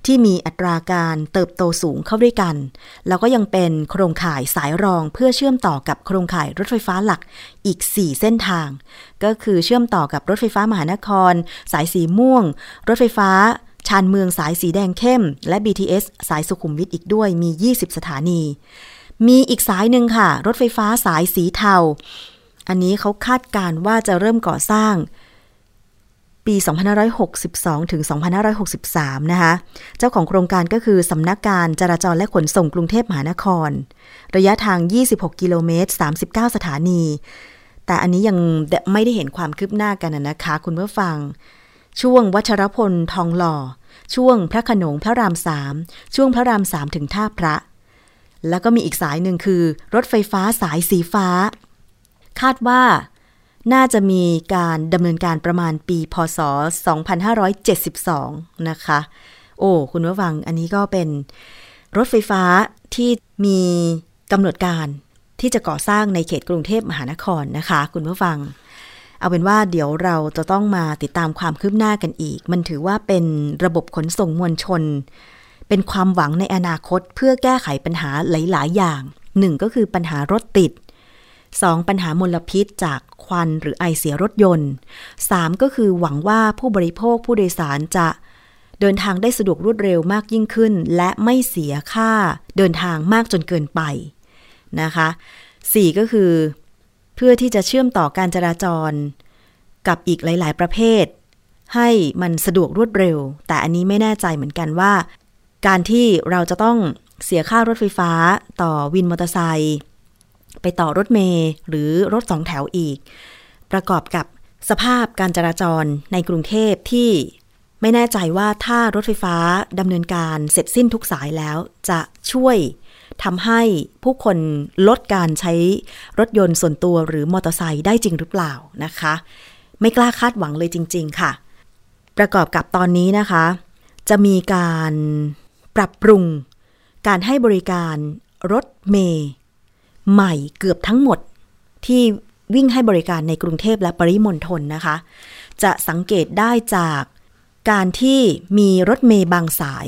ที่มีอัตราการเติบโตสูงเข้าด้วยกัน แล้วก็ยังเป็นโครงข่ายสายรองเพื่อเชื่อมต่อกับโครงข่ายรถไฟฟ้าหลักอีก 4 เส้นทาง ก็คือเชื่อมต่อกับรถไฟฟ้ามหานคร สายสีม่วง รถไฟฟ้า ชานเมืองสายสีแดงเข้ม และ BTS สายสุขุมวิทอีกด้วยมี 20 สถานี มีอีกสายหนึ่งค่ะ รถไฟฟ้าสายสีเทา อันนี้เขาคาดการว่าจะเริ่มก่อสร้างปี 2562 ถึง 2563 นะคะ เจ้าของโครงการก็คือสำนักการจราจรและขนส่งกรุงเทพมหานคร ระยะทาง 26 กิโลเมตร 39 สถานี แต่อันนี้ยังไม่ได้เห็นความคืบหน้ากันนะคะ คุณผู้ฟัง ช่วงวัชรพลทองหล่อ ช่วงพระขนงพระรามสามช่วงพระรามสามถึงท่าพระ แล้วก็มีอีกสายหนึ่งคือ รถไฟฟ้าสายสีฟ้า คาดว่าน่าจะมีการดำเนินการประมาณปี พศ 2572 นะคะ โอ้ คุณผู้ฟัง อันนี้ก็เป็นรถไฟฟ้าที่มีกำหนดการที่จะก่อสร้างในเขตกรุงเทพมหานครนะคะ คุณผู้ฟัง เอาเป็นว่าเดี๋ยวเราจะต้องมาติดตามความคืบหน้ากันอีก มันถือว่าเป็นระบบขนส่งมวลชน เป็นความหวังในอนาคตเพื่อแก้ไขปัญหาหลาย ๆ อย่างหนึ่งก็คือปัญหารถติด 2. ปัญหามลพิษจากควันหรือไอเสียรถยนต์ 3. ก็คือหวังว่าผู้บริโภคผู้โดยสารจะเดินทางได้สะดวกรวดเร็วมากยิ่งขึ้น และไม่เสียค่าเดินทางมากจนเกินไปนะคะ 4. ก็คือ เพื่อที่จะเชื่อมต่อการจราจร กับอีกหลาย ๆ ประเภท ให้มันสะดวกรวดเร็ว แต่อันนี้ไม่แน่ใจเหมือนกันว่า การที่เราจะต้องเสียค่ารถไฟฟ้า ต่อวินมอเตอร์ไซค์ไปต่อรถเมล์หรือรถสองแถวอีก ประกอบกับสภาพการจราจรในกรุงเทพที่ไม่แน่ใจว่าถ้ารถไฟฟ้าดำเนินการเสร็จสิ้นทุกสายแล้วจะช่วย ทำให้ผู้คนลดการใช้รถยนต์ส่วนตัวหรือมอเตอร์ไซค์ได้จริงหรือเปล่านะคะ ไม่กล้าคาดหวังเลยจริง ๆ ค่ะ ประกอบกับตอนนี้นะคะ จะมีการปรับปรุง การให้บริการรถเมย์ใหม่เกือบทั้งหมดที่วิ่งให้บริการในกรุงเทพและปริมณฑลนะคะ จะสังเกตได้จากการที่มีรถเมย์บางสาย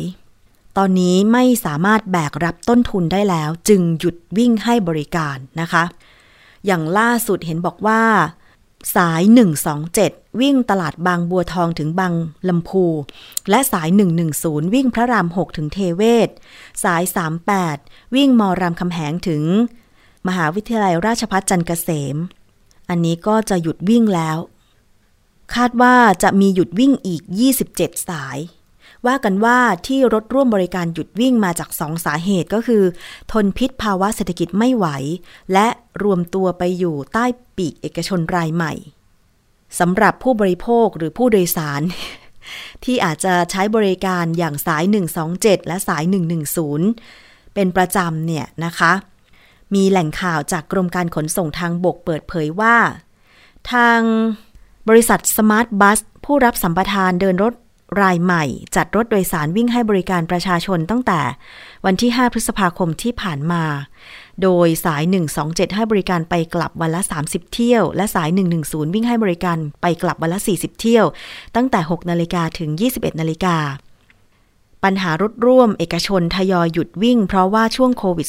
ตอนนี้ไม่สามารถแบกรับต้นทุนได้แล้ว จึงหยุดวิ่งให้บริการนะคะ อย่างล่าสุดเห็นบอกว่า สาย 127 วิ่งตลาดบางบัวทองถึงบางลำพู และสาย 110 วิ่งพระราม 6 ถึงเทเวศ สาย 38 วิ่งมรามคำแหงถึง มหาวิทยาลัยราชภัฏจันทร์เกษม อันนี้ก็จะหยุดวิ่งแล้ว คาดว่าจะมีหยุดวิ่งอีก 27 สาย ว่ากันว่าที่รถร่วมบริการหยุดวิ่งมาจากสองสาเหตุก็คือ ทนพิษภาวะเศรษฐกิจไม่ไหว และรวมตัวไปอยู่ใต้ปีกเอกชนรายใหม่สำหรับผู้บริโภคหรือผู้โดยสาร ที่อาจจะใช้บริการอย่างสาย 127 และสาย 110 เป็นประจำเนี่ยนะคะ มีแหล่งข่าวจากกรมการขนส่งทางบกเปิดเผยว่า ทางบริษัทสมาร์ทบัสผู้รับสัมปทานเดินรถ รายใหม่ จัดรถโดยสารวิ่งให้บริการประชาชนตั้งแต่วันที่ 5 พฤษภาคมที่ผ่านมา โดยสาย 127 ให้บริการไปกลับวันละ 30 เที่ยว และสาย 110 วิ่งให้บริการไปกลับวันละ 40 เที่ยว ตั้งแต่ 6 นาฬิกาถึง 21 นาฬิกาปัญหารถร่วมเอกชนทยอยหยุดวิ่งเพราะว่าช่วงโควิด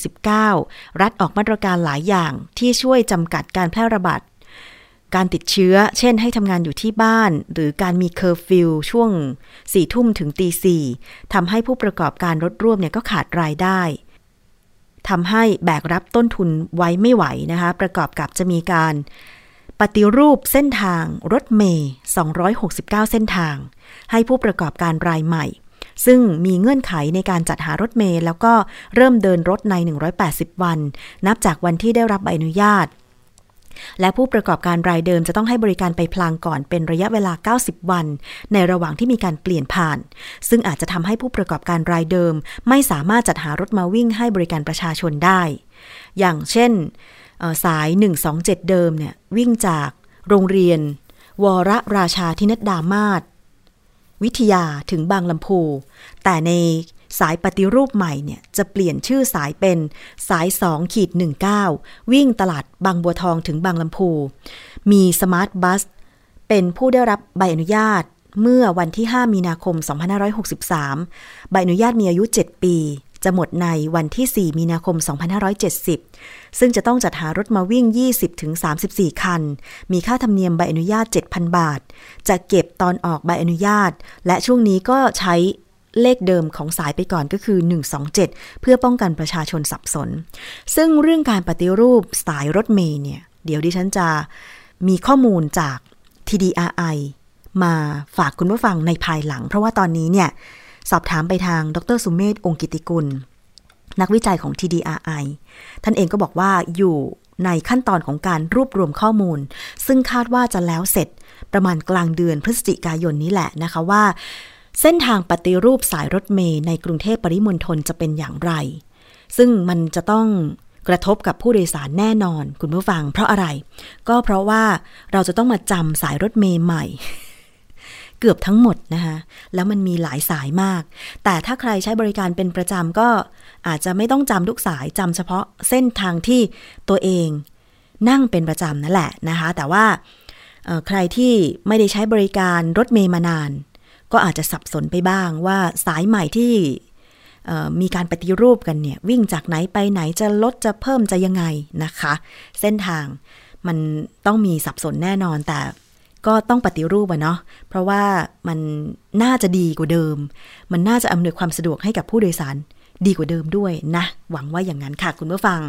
-19 รัฐออกมาตรการหลายอย่างที่ช่วยจำกัดการแพร่ระบาด การติดเชื้อ เช่นให้ทำงานอยู่ที่บ้าน หรือการมีเคอร์ฟิวช่วงสี่ทุ่มถึงตีสี่ทำให้ผู้ประกอบการรถร่วมเนี่ยก็ขาดรายได้ทำให้แบกรับต้นทุนไว้ไม่ไหวนะคะ ประกอบกับจะมีการปฏิรูปเส้นทางรถเมย์269 เส้นทาง ให้ผู้ประกอบการรายใหม่ ซึ่งมีเงื่อนไขในการจัดหารถเมย์แล้วก็เริ่มเดินรถใน 180 วัน นับจากวันที่ได้รับใบอนุญาต และผู้ประกอบการรายเดิมจะต้องให้บริการไปพลางก่อนเป็นระยะเวลา 90 วัน ในระหว่างที่มีการเปลี่ยนผ่าน ซึ่งอาจจะทำให้ผู้ประกอบการรายเดิม ไม่สามารถจัดหารถมาวิ่งให้บริการประชาชนได้ อย่างเช่นสาย 127 เดิมเนี่ยวิ่งจากโรงเรียน วรราชาธินดามาศวิทยาถึงบางลำพู แต่ใน สายปฏิรูปใหม่เนี่ยจะเปลี่ยนชื่อสายเป็นสาย2ขีด19 วิ่งตลาดบางบัวทองถึงบางลำพู มีสมาร์ทบัส เป็นผู้ได้รับใบอนุญาตเมื่อวันที่ 5 มีนาคม 2563 ใบอนุญาตมีอายุ 7 ปี จะหมดในวันที่ 4 มีนาคม 2570 ซึ่งจะต้องจัดหารถมาวิ่ง 20-34 คัน มีค่าธรรมเนียมใบอนุญาต 7,000 บาท จะเก็บตอนออกใบอนุญาต และช่วงนี้ก็ใช้ เลขเดิมของสายไปก่อนก็คือ 127 เพื่อป้องกันประชาชนสับสน ซึ่งเรื่องการปฏิรูปสายรถเมย์เนี่ย เดี๋ยวดิฉันจะมีข้อมูลจาก TDRI มาฝากคุณผู้ฟังในภายหลัง เพราะว่าตอนนี้เนี่ย สอบถามไปทางดรสุมเมธองกิติกุล นักวิจัยของ TDRI ท่านเองก็บอกว่าอยู่ในขั้นตอนของการรวบรวมข้อมูล ซึ่งคาดว่าจะแล้วเสร็จประมาณกลางเดือนพฤศจิกายนนี้แหละนะคะว่า เส้นทางปฏิรูปสายรถเมย์ในกรุงเทพปริมณฑลจะเป็นอย่างไร ซึ่งมันจะต้องกระทบกับผู้โดยสารแน่นอนคุณผู้ฟัง เพราะอะไร ก็เพราะว่าเราจะต้องมาจำสายรถเมย์ใหม่ เกือบทั้งหมดนะคะแล้วมันมีหลายสายมาก แต่ถ้าใครใช้บริการเป็นประจำก็อาจจะไม่ต้องจำทุกสายจำเฉพาะเส้นทางที่ตัวเองนั่งเป็นประจำนั่นแหละนะคะ แต่ว่าใครที่ไม่ได้ใช้บริการรถเมย์มานาน ก็อาจจะสับสนไปบ้างว่าสายใหม่ที่มีการปฏิรูปกันเนี่ยวิ่งจากไหนไปไหนจะลดจะเพิ่มจะยังไงนะคะ เส้นทางมันต้องมีสับสนแน่นอนแต่ก็ต้องปฏิรูปอะเนาะเพราะว่ามันน่าจะดีกว่าเดิม มันน่าจะอำนวยความสะดวกให้กับผู้โดยสารดีกว่าเดิมด้วยนะ หวังว่าอย่างนั้นค่ะคุณผู้ฟัง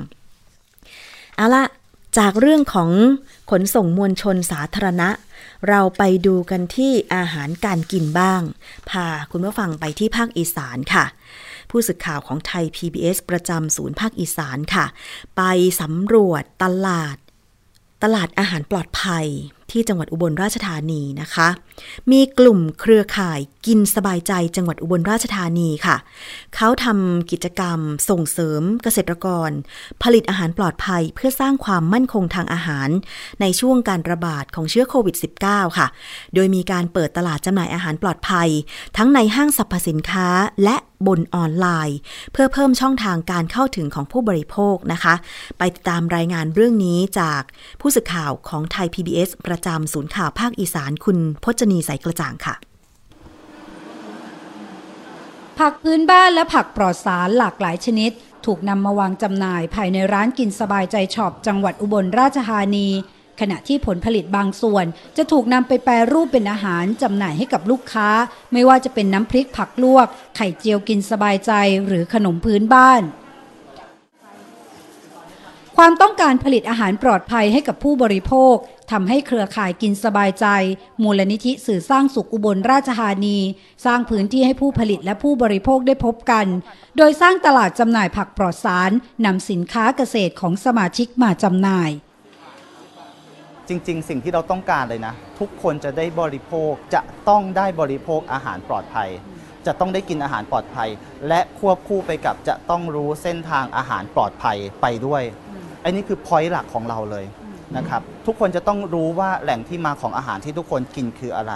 เอาละ จากเรื่องของขนส่งมวลชนสาธารณะ เราไปดูกันที่อาหารการกินบ้าง พาคุณผู้ฟังไปที่ภาคอีสานค่ะ ผู้สื่อข่าวของไทย PBS ประจำศูนย์ภาคอีสานค่ะ ไปสำรวจตลาด ตลาดอาหารปลอดภัย ที่จังหวัดอุบลราชธานีนะคะ มีกลุ่มเครือข่ายกินสบายใจจังหวัดอุบลราชธานีค่ะ เขาทำกิจกรรมส่งเสริมเกษตรกร ผลิตอาหารปลอดภัยเพื่อสร้างความมั่นคงทางอาหาร ในช่วงการระบาดของเชื้อโควิด -19 ค่ะ โดยมีการเปิดตลาดจำหน่ายอาหารปลอดภัย ทั้งในห้างสรรพสินค้าและบนออนไลน์ เพื่อเพิ่มช่องทางการเข้าถึงของผู้บริโภคนะคะ ไปติดตามรายงานเรื่องนี้จากผู้สื่อข่าวของไทย PBS ประจำศูนย์ข่าวภาคอีสานคุณพจนีสายกระจ่างค่ะผักพื้นบ้านและผักปลอดสารหลากหลายชนิด ถูกนำมาวางจำหน่ายภายในร้านกินสบายใจช็อปจังหวัดอุบลราชธานี ขณะที่ผลผลิตบางส่วนจะถูกนำไปแปรรูปเป็นอาหารจำหน่ายให้กับลูกค้า ไม่ว่าจะเป็นน้ำพริกผักลวก ไข่เจียวกินสบายใจหรือขนมพื้นบ้าน ความต้องการผลิตอาหารปลอดภัยให้กับผู้บริโภคทำให้เครือข่ายกินสบายใจ มูลนิธิสื่อสร้างสุขอุบลราชธานี สร้างพื้นที่ให้ผู้ผลิตและผู้บริโภคได้พบกัน โดยสร้างตลาดจำหน่ายผักปลอดสารนำสินค้าเกษตรของสมาชิกมาจำหน่าย จริง ๆ สิ่งที่เราต้องการเลยนะ ทุกคนจะได้บริโภคจะต้องได้บริโภคอาหารปลอดภัย จะต้องได้กินอาหารปลอดภัย และควบคู่ไปกับจะต้องรู้เส้นทางอาหารปลอดภัยไปด้วย อันนี้คือพอยต์หลักของเราเลยนะครับทุกคนจะต้องรู้ว่าแหล่งที่มาของอาหารที่ทุกคนกินคืออะไร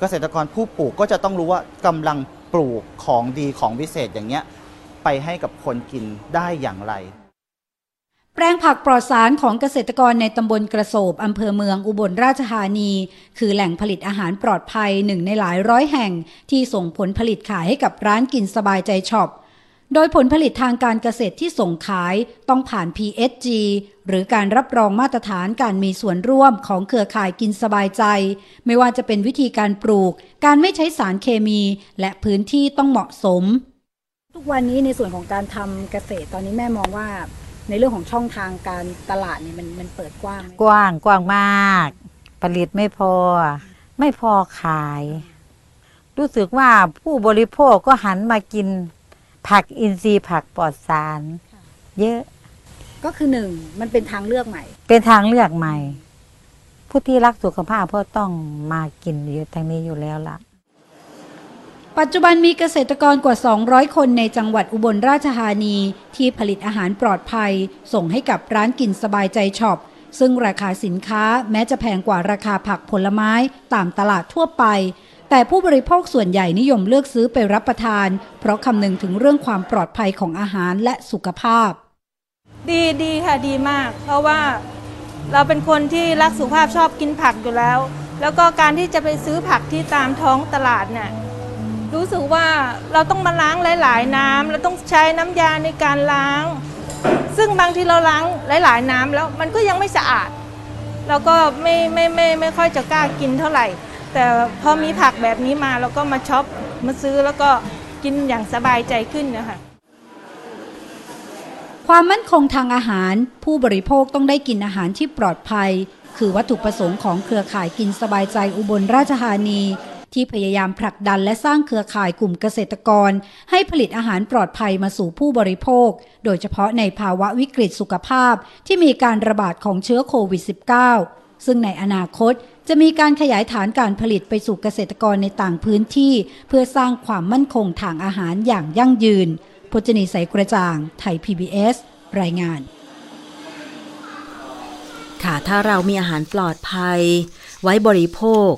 เกษตรกรผู้ปลูกก็จะต้องรู้ว่ากำลังปลูกของดีของวิเศษอย่างเงี้ยไปให้กับคนกินได้อย่างไรแปลงผักปลอดสารของเกษตรกรในตำบลกระโสบอำเภอเมืองอุบลราชธานี คือแหล่งผลิตอาหารปลอดภัยหนึ่งในหลายร้อยแห่ง ที่ส่งผลผลิตขายให้กับร้านกินสบายใจช็อป โดยผลผลิตทางการเกษตรที่ส่งขายต้องผ่าน PSG หรือการรับรองมาตรฐานการมีส่วนร่วมของเครือข่ายกินสบายใจ ไม่ว่าจะเป็นวิธีการปลูก การไม่ใช้สารเคมี และพื้นที่ต้องเหมาะสม ทุกวันนี้ในส่วนของการทำเกษตรตอนนี้แม่มองว่า ในเรื่องของช่องทางการตลาดเนี่ยมันมันเปิดกว้างกว้างกว้างมาก ผลิตไม่พอ ไม่พอขาย รู้สึกว่าผู้บริโภคก็หันมากิน ผักอินทรีย์ผักปลอดสาร เยอะก็คือหนึ่งมันเป็นทางเลือกใหม่ เป็นทางเลือกใหม่ ผู้ที่รักสุขภาพก็ต้องมากินอยู่ทางนี้อยู่แล้วล่ะ ปัจจุบันมีเกษตรกรกว่า 200 คนในจังหวัดอุบลราชธานี ที่ผลิตอาหารปลอดภัย ส่งให้กับร้านกินสบายใจช็อป ซึ่งราคาสินค้าแม้จะแพงกว่าราคาผักผลไม้ตามตลาดทั่วไป แต่ผู้บริโภคส่วนใหญ่นิยมเลือกซื้อไปรับประทาน เพราะคำนึงถึงเรื่องความปลอดภัยของอาหารและสุขภาพ ดีดีค่ะดีมาก เพราะว่าเราเป็นคนที่รักสุขภาพชอบกินผักอยู่แล้ว แล้วก็การที่จะไปซื้อผักที่ตามท้องตลาดเนี่ย รู้สึกว่าเราต้องมาล้างหลาย ๆ น้ำเราต้องใช้น้ำยาในการล้าง ซึ่งบางทีเราล้างหลาย ๆ น้ำแล้วมันก็ยังไม่สะอาด เราก็ไม่ไม่ไม่ไม่ค่อยจะกล้ากินเท่าไหร่ แต่พอมีผักแบบนี้มาเราก็มาช็อปมาซื้อแล้วก็กินอย่างสบายใจขึ้นนะคะความมั่นคงทางอาหารผู้บริโภคต้องได้กินอาหารที่ปลอดภัย คือวัตถุประสงค์ของเครือข่ายกินสบายใจอุบลราชธานี ที่พยายามผลักดันและสร้างเครือข่ายกลุ่มเกษตรกร ให้ผลิตอาหารปลอดภัยมาสู่ผู้บริโภค โดยเฉพาะในภาวะวิกฤตสุขภาพที่มีการระบาดของเชื้อโควิด -19 ซึ่งในอนาคตจะมีการขยายฐานการผลิตไปสู่เกษตรกรในต่างพื้นที่ เพื่อสร้างความมั่นคงทางอาหารอย่างยั่งยืนพจนีใสกระจ่าง ไทย PBS รายงาน ค่ะ ถ้าเรามีอาหารปลอดภัย ไว้บริโภค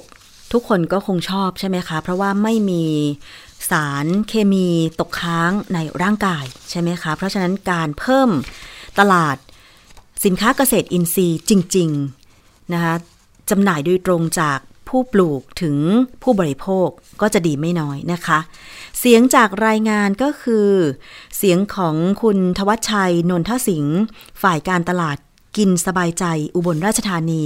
ทุกคนก็คงชอบใช่ไหมคะ เพราะว่าไม่มีสารเคมีตกค้างในร่างกายใช่ไหมคะ เพราะฉะนั้นการเพิ่มตลาดสินค้าเกษตรอินทรีย์จริง ๆ นะคะจำหน่ายโดยตรงจากผู้ปลูกถึงผู้บริโภคก็จะดีไม่น้อยนะคะ เสียงจากรายงานก็คือ เสียงของคุณทวัชชัย นนทสิงห์ฝ่ายการตลาดกินสบายใจอุบลราชธานี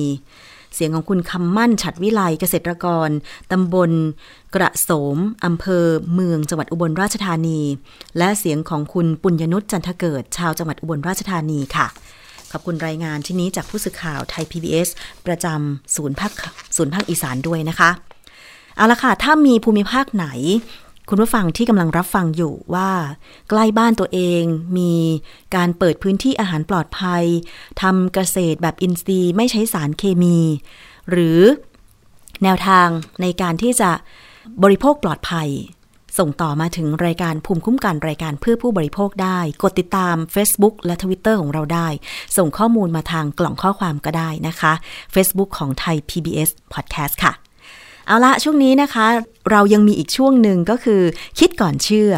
เสียงของคุณคำมั่นฉัดวิไลเกษตรกรตำบลกระโสมอำเภอเมืองจังหวัดอุบลราชธานี และเสียงของคุณปุญญนุชจันทเกิด ชาวจังหวัดอุบลราชธานีค่ะ ขอบคุณรายงานที่นี้จากผู้สื่อข่าวไทย PBS ประจำศูนย์ภาคศูนย์ภาคอีสานด้วยนะคะเอาละค่ะ ถ้ามีภูมิภาคไหน คุณผู้ฟังที่กำลังรับฟังอยู่ว่า ใกล้บ้านตัวเองมีการเปิดพื้นที่อาหารปลอดภัยทำเกษตรแบบอินทรีย์ไม่ใช้สารเคมี หรือแนวทางในการที่จะบริโภคปลอดภัย ส่งต่อมาถึงรายการภูมิคุ้มกันรายการเพื่อผู้บริโภคได้ กดติดตาม Facebook และ Twitter ของเราได้ ส่งข้อมูลมาทางกล่องข้อความก็ได้นะคะ Facebook ของไทย PBS Podcast ค่ะ เอาละช่วงนี้นะคะ เรายังมีอีกช่วงหนึ่งก็คือ คิดก่อนเชื่อ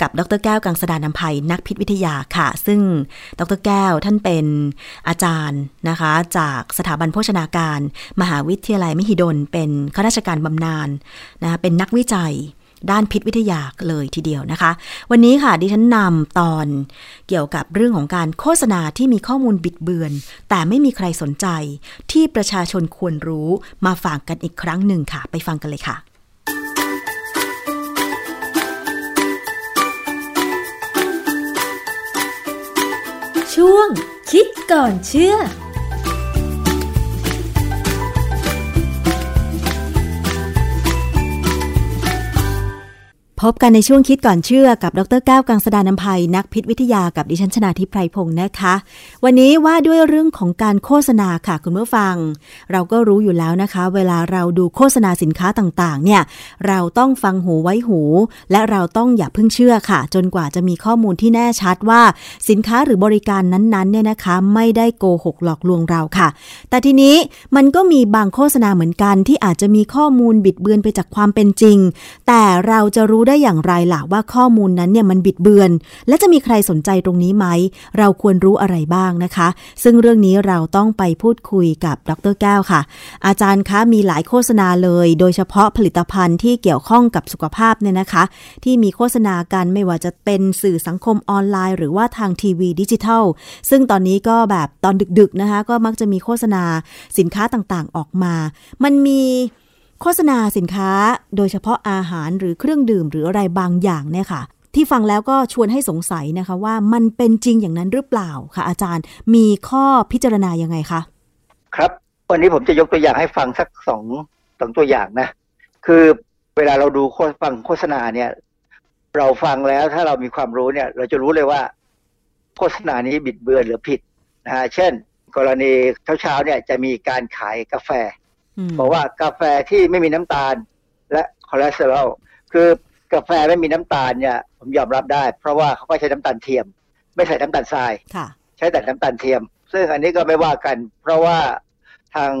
กับดรแก้วกังสดานนภัยนักพิษวิทยาค่ะ ซึ่งดรแก้วท่านเป็นอาจารย์นะคะ จากสถาบันโภชนาการ มหาวิทยาลัยมหิดล เป็นข้าราชการบำนาญนะคะเป็นนักวิจัย ด้านพิษวิทยาเลยทีเดียวนะคะ วันนี้ค่ะดิฉันนำตอนเกี่ยวกับเรื่องของการโฆษณาที่มีข้อมูลบิดเบือน แต่ไม่มีใครสนใจที่ประชาชนควรรู้มาฝากกันอีกครั้งหนึ่งค่ะ ไปฟังกันเลยค่ะช่วงคิดก่อนเชื่อ พบกันในช่วงคิดก่อนเชื่อกับดรแก้วกังสดานนภัยนักพิษวิทยากับดิฉันชนาทิพไพรพงศ์นะคะ วันนี้ว่าด้วยเรื่องของการโฆษณาค่ะคุณผู้ฟัง เราก็รู้อยู่แล้วนะคะ เวลาเราดูโฆษณาสินค้าต่างๆ เนี่ย เราต้องฟังหูไว้หู และเราต้องอย่าเพิ่งเชื่อค่ะ จนกว่าจะมีข้อมูลที่แน่ชัดว่า สินค้าหรือบริการนั้นๆเนี่ยนะคะ ไม่ได้โกหกหลอกลวงเราค่ะ แต่ทีนี้มันก็มีบางโฆษณาเหมือนกันที่อาจจะมีข้อมูลบิดเบือนไปจากความเป็นจริง แต่เราจะรู้ได้อย่างไรล่ะว่าข้อมูลนั้นเนี่ยมันบิดเบือน และจะมีใครสนใจตรงนี้ไหม เราควรรู้อะไรบ้างนะคะ ซึ่งเรื่องนี้เราต้องไปพูดคุยกับดรแก้วค่ะ อาจารย์คะมีหลายโฆษณาเลย โดยเฉพาะผลิตภัณฑ์ที่เกี่ยวข้องกับสุขภาพเนี่ยนะคะ ที่มีโฆษณากันไม่ว่าจะเป็นสื่อสังคมออนไลน์ หรือว่าทางทีวีดิจิทัล ซึ่งตอนนี้ก็แบบตอนดึกๆนะคะ ก็มักจะมีโฆษณาสินค้าต่างๆออกมา มันมี โฆษณาสินค้าโดยเฉพาะอาหารหรือเครื่องดื่มหรืออะไรบางอย่างเนี่ยค่ะ ที่ฟังแล้วก็ชวนให้สงสัยนะคะว่ามันเป็นจริงอย่างนั้นหรือเปล่าคะอาจารย์ มีข้อพิจารณายังไงคะครับ วันนี้ผมจะยกตัวอย่างให้ฟังสักสองสองตัวอย่างนะ คือเวลาเราดูโฆษฟังโฆษณาเนี่ย เราฟังแล้วถ้าเรามีความรู้เนี่ย เราจะรู้เลยว่า โฆษณานี้บิดเบือนหรือผิดนะฮะเช่น กรณีเช้าๆเนี่ยจะมีการขายกาแฟ บอกว่ากาแฟที่ไม่มีน้ำตาล และคอเลสเตอรอลคือกาแฟไม่มีน้ำตาลเนี่ยผมยอมรับได้ เพราะว่าเขาก็ใช้น้ำตาลเทียม ไม่ใส่น้ำตาลทรายค่ะใช้แต่น้ำตาลเทียม ซึ่งอันนี้ก็ไม่ว่ากัน เพราะว่าทาง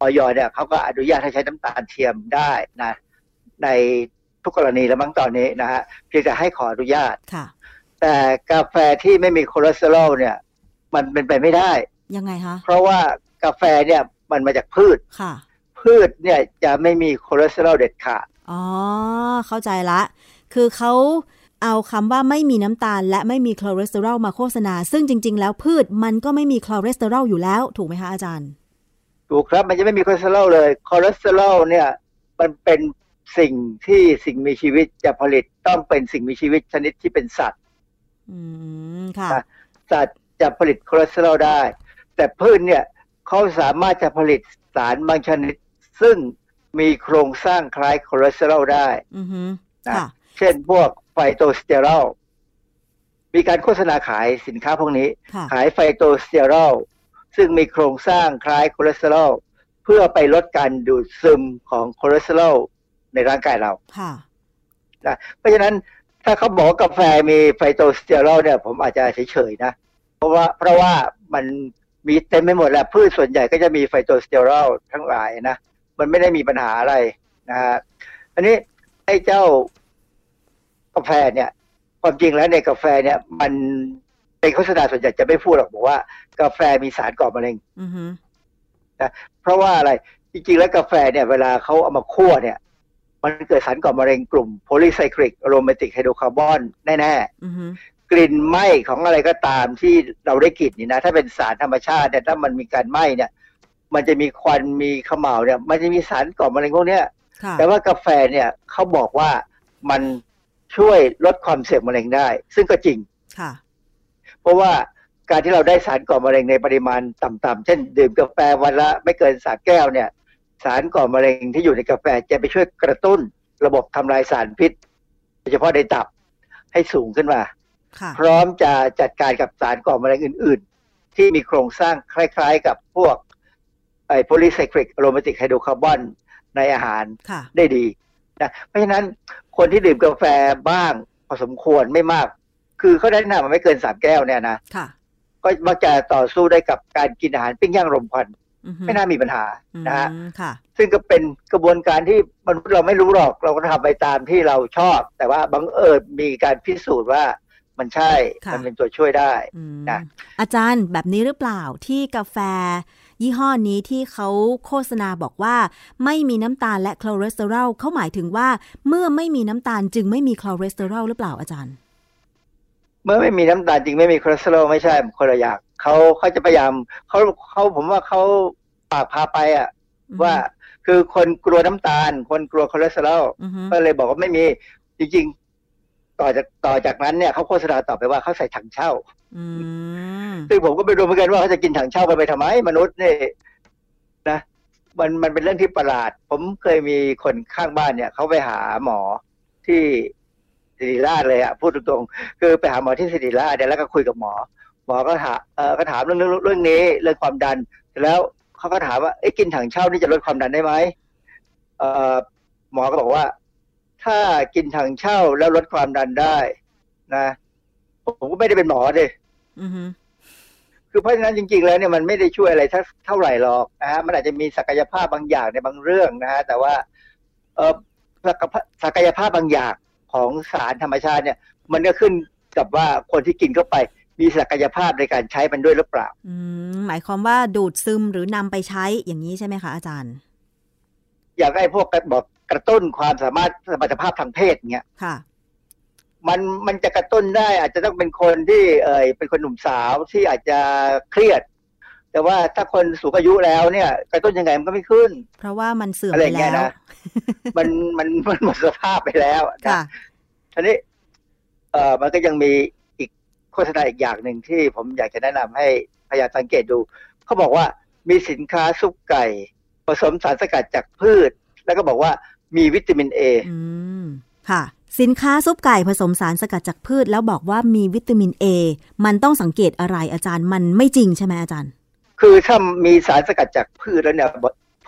ออยเนี่ยเขาก็อนุญาตให้ใช้น้ำตาลเทียมได้นะ ในทุกกรณีแล้วมั้งตอนนี้นะฮะเพียงแต่ให้ขออนุญาตค่ะแต่กาแฟที่ไม่มีคอเลสเตอรอลเนี่ย มันเป็นไปไม่ได้ยังไงคะเพราะว่ากาแฟเนี่ย มันมาจากพืชค่ะ พืชเนี่ยจะไม่มีคอเลสเตอรอลเด็ดขาดอ๋อ เข้าใจละ คือเขาเอาคำว่าไม่มีน้ำตาล และไม่มีคอเลสเตอรอลมาโฆษณา ซึ่งจริง ๆ แล้วพืชมันก็ไม่มีคอเลสเตอรอลอยู่แล้ว ถูกไหมคะอาจารย์ ถูกครับ มันจะไม่มีคอเลสเตอรอลเลย คอเลสเตอรอลเนี่ย มันเป็นสิ่งที่สิ่งมีชีวิตจะผลิตต้องเป็นสิ่งมีชีวิตชนิดที่เป็นสัตว์ อืม ค่ะอะสัตว์จะผลิตคอเลสเตอรอลได้ แต่พืชเนี่ย เขาสามารถจะผลิตสารบางชนิด ซึ่งมีโครงสร้างคล้ายคอเลสเตอรอลได้อือฮึนะค่ะเช่นพวก phytosterol มีการโฆษณาขายสินค้าพวกนี้ค่ะขาย phytosterol ซึ่งมีโครงสร้างคล้ายคอเลสเตอรอลเพื่อไปลดการดูดซึมของคอเลสเตอรอลในร่างกายเราค่ะนะเพราะฉะนั้นถ้าเขาบอกว่ากาแฟมี phytosterol เนี่ย ผมอาจจะเฉยๆนะ เพราะว่าเพราะว่ามัน มีเต็มไปหมดแหละพืชส่วนใหญ่ก็จะมี phytosterol ทั้งหลายนะ มันไม่ได้มีปัญหาอะไรนะฮะอันนี้ไอ้เจ้ากาแฟเนี่ย ความจริงแล้วในกาแฟเนี่ย มันเป็นโฆษณาส่วนใหญ่จะไม่พูดหรอกบอกว่า กาแฟมีสารก่อมะเร็งอือฮึเพราะว่าอะไรจริงๆแล้วกาแฟเนี่ย เวลาเขาเอามาคั่วเนี่ย มันเกิดสารก่อมะเร็งกลุ่มโพลีไซคลิกอโรมาติกไฮโดรคาร์บอนแน่อือฮึๆ กลิ่นไหม้ของอะไรก็ตามที่เราได้กลิ่นนี่นะ ถ้าเป็นสารธรรมชาติเนี่ยถ้ามันมีการไหม้เนี่ย มันจะมีควันมีเขม่าวเนี่ย มันจะมีสารก่อมะเร็งพวกเนี้ยค่ะแต่ว่ากาแฟเนี่ยเขาบอกว่ามันช่วยลดความเสี่ยงมะเร็งได้ ซึ่งก็จริงค่ะ เพราะว่าการที่เราได้สารก่อมะเร็งในปริมาณต่ำๆเช่น ดื่มกาแฟวันละไม่เกินสามแก้วเนี่ย สารก่อมะเร็งที่อยู่ในกาแฟจะไปช่วยกระตุ้นระบบทำลายสารพิษโดยเฉพาะในตับให้สูงขึ้นมาค่ะ พร้อมจะจัดการกับสารก่อมะเร็งอื่น ๆ ที่มีโครงสร้างคล้าย ๆ กับพวกไอ้ polycyclic aromatic hydrocarbon ในอาหารค่ะได้ดีนะเพราะฉะนั้นคนที่ดื่มกาแฟบ้างพอสมควรไม่มาก คือเขาแนะนำมาไม่เกินสามแก้วเนี่ยนะค่ะก็มักจะต่อสู้ได้กับการกินอาหารปิ้งย่างรมควันอือฮึไม่น่ามีปัญหานะฮะอืมค่ะซึ่งก็เป็นกระบวนการที่มนุษย์เราไม่รู้หรอกเราก็ทำไปตามที่เราชอบ แต่ว่าบังเอิญมีการพิสูจน์ว่า มันใช่ค่ะมันเป็นตัวช่วยได้อืมนะอาจารย์แบบนี้หรือเปล่าที่กาแฟ ยี่ห้อนี้ที่เขาโฆษณาบอกว่า ไม่มีน้ำตาลและคอเลสเตอรอลเขาหมายถึงว่าเมื่อไม่มีน้ำตาลจึงไม่มีคอเลสเตอรอลหรือเปล่าอาจารย์ เมื่อไม่มีน้ำตาลจึงไม่มีคอเลสเตอรอลไม่ใช่คนละอย่างเขาเขาจะพยายามเขาเขาผมว่าเขาปากพาไปอะอือฮึว่าคือคนกลัวน้ำตาล คนกลัวคอเลสเตอรอลอือฮึก็เลยบอกว่าไม่มีจริงๆ ต่อจากต่อจากนั้นเนี่ยเขาโฆษณาต่อไปว่าเขาใส่ถั่งเช่าอืมซึ่งผมก็ไม่รู้เหมือนกันว่าเขาจะกินถังเช่ากันไปทำไม มนุษย์นี่นะมันมันเป็นเรื่องที่ประหลาด ผมเคยมีคนข้างบ้านเนี่ยเขาไปหาหมอที่ศิริราชเลยอะพูดตรงๆคือไปหาหมอที่ศิริราชเนี่ยแล้วก็คุยกับหมอ หมอก็ถามเออก็ถามเรื่องเรื่องเรื่องนี้เรื่องความดันเสร็จแล้วเขาก็ถามว่าเอ๊ะกินถังเช่านี่จะลดความดันได้ไหมเออหมอก็บอกว่า ถ้ากินถังเช่าแล้วลดความดันได้นะผมก็ไม่ได้เป็นหมอเลยอือฮึคือเพราะฉะนั้นจริง ๆ แล้วเนี่ยมันไม่ได้ช่วยอะไรเท่าเท่าไหร่หรอกนะฮะมันอาจจะมีศักยภาพบางอย่างในบางเรื่องนะฮะแต่ว่า เออศักยภาพศักยภาพบางอย่างของสารธรรมชาติเนี่ย มันก็ขึ้นกับว่าคนที่กินเข้าไปมีศักยภาพในการใช้มันด้วยหรือเปล่า อืมหมายความว่าดูดซึมหรือนำไปใช้อย่างนี้ใช่ไหมคะอาจารย์ อย่างไอ้พวกกระบอก กระตุ้นความสามารถสมรรถภาพทางเพศเนี่ยค่ะมันมันจะกระตุ้นได้อาจจะต้องเป็นคนที่เออเป็นคนหนุ่มสาวที่อาจจะเครียด แต่ว่าถ้าคนสูงอายุแล้วเนี่ย กระตุ้นยังไงมันก็ไม่ขึ้น เพราะว่ามันเสื่อมอะไรไปอย่างเงี้แล้ยวนะมันมันมันหมดสภาพไปแล้วนะค่ะทีนี้ เอ่อมันก็ยังมีอีกโฆษณาอีกอย่างหนึ่งที่ผมอยากจะแนะนำให้พยายามสังเกตดู เขาบอกว่ามีสินค้าซุปไก่ ผสมสารสกัดจากพืช แล้วก็บอกว่า มีวิตามินเออืมค่ะ สินค้าซุปไก่ผสมสารสกัดจากพืช แล้วบอกว่ามีวิตามินเอมันต้องสังเกตอะไรอาจารย์ มันไม่จริงใช่ไหมอาจารย์ คือถ้ามีสารสกัดจากพืชแล้วเนี่ย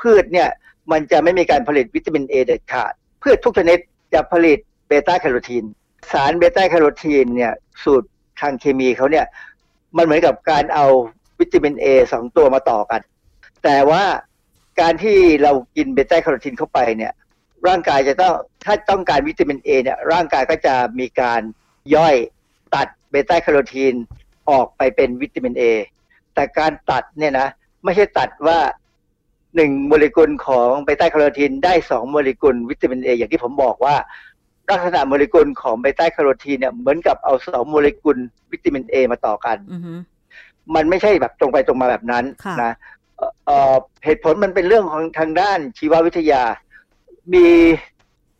พืชเนี่ยมันจะไม่มีการผลิตวิตามินเอเด็ดขาดพืชทุกชนิดจะผลิตเบต้าแคโรทีน สารเบต้าแคโรทีนเนี่ยสูตรทางเคมีเขาเนี่ยมันเหมือนกับการเอาวิตามินเอสองตัวมาต่อกัน แต่ว่าการที่เรากินเบต้าแคโรทีนเข้าไปเนี่ย ร่างกายจะต้องถ้าต้องการวิตามินเอเนี่ยร่างกายก็จะมีการย่อยตัดเบต้าแคโรทีนออกไปเป็นวิตามินเอแต่การตัดเนี่ยนะไม่ใช่ตัดว่าหนึ่งโมเลกุลของเบต้าแคโรทีนได้สองโมเลกุลวิตามินเออย่างที่ผมบอกว่า ลักษณะโมเลกุลของเบต้าแคโรทีนเนี่ยเหมือนกับเอาสองโมเลกุลวิตามินเอมาต่อกันอือฮึมันไม่ใช่แบบตรงไปตรงมาแบบนั้นค่ะนะเอ่อเอ่อเหตุผลมันเป็นเรื่องของทางด้านชีววิทยา มี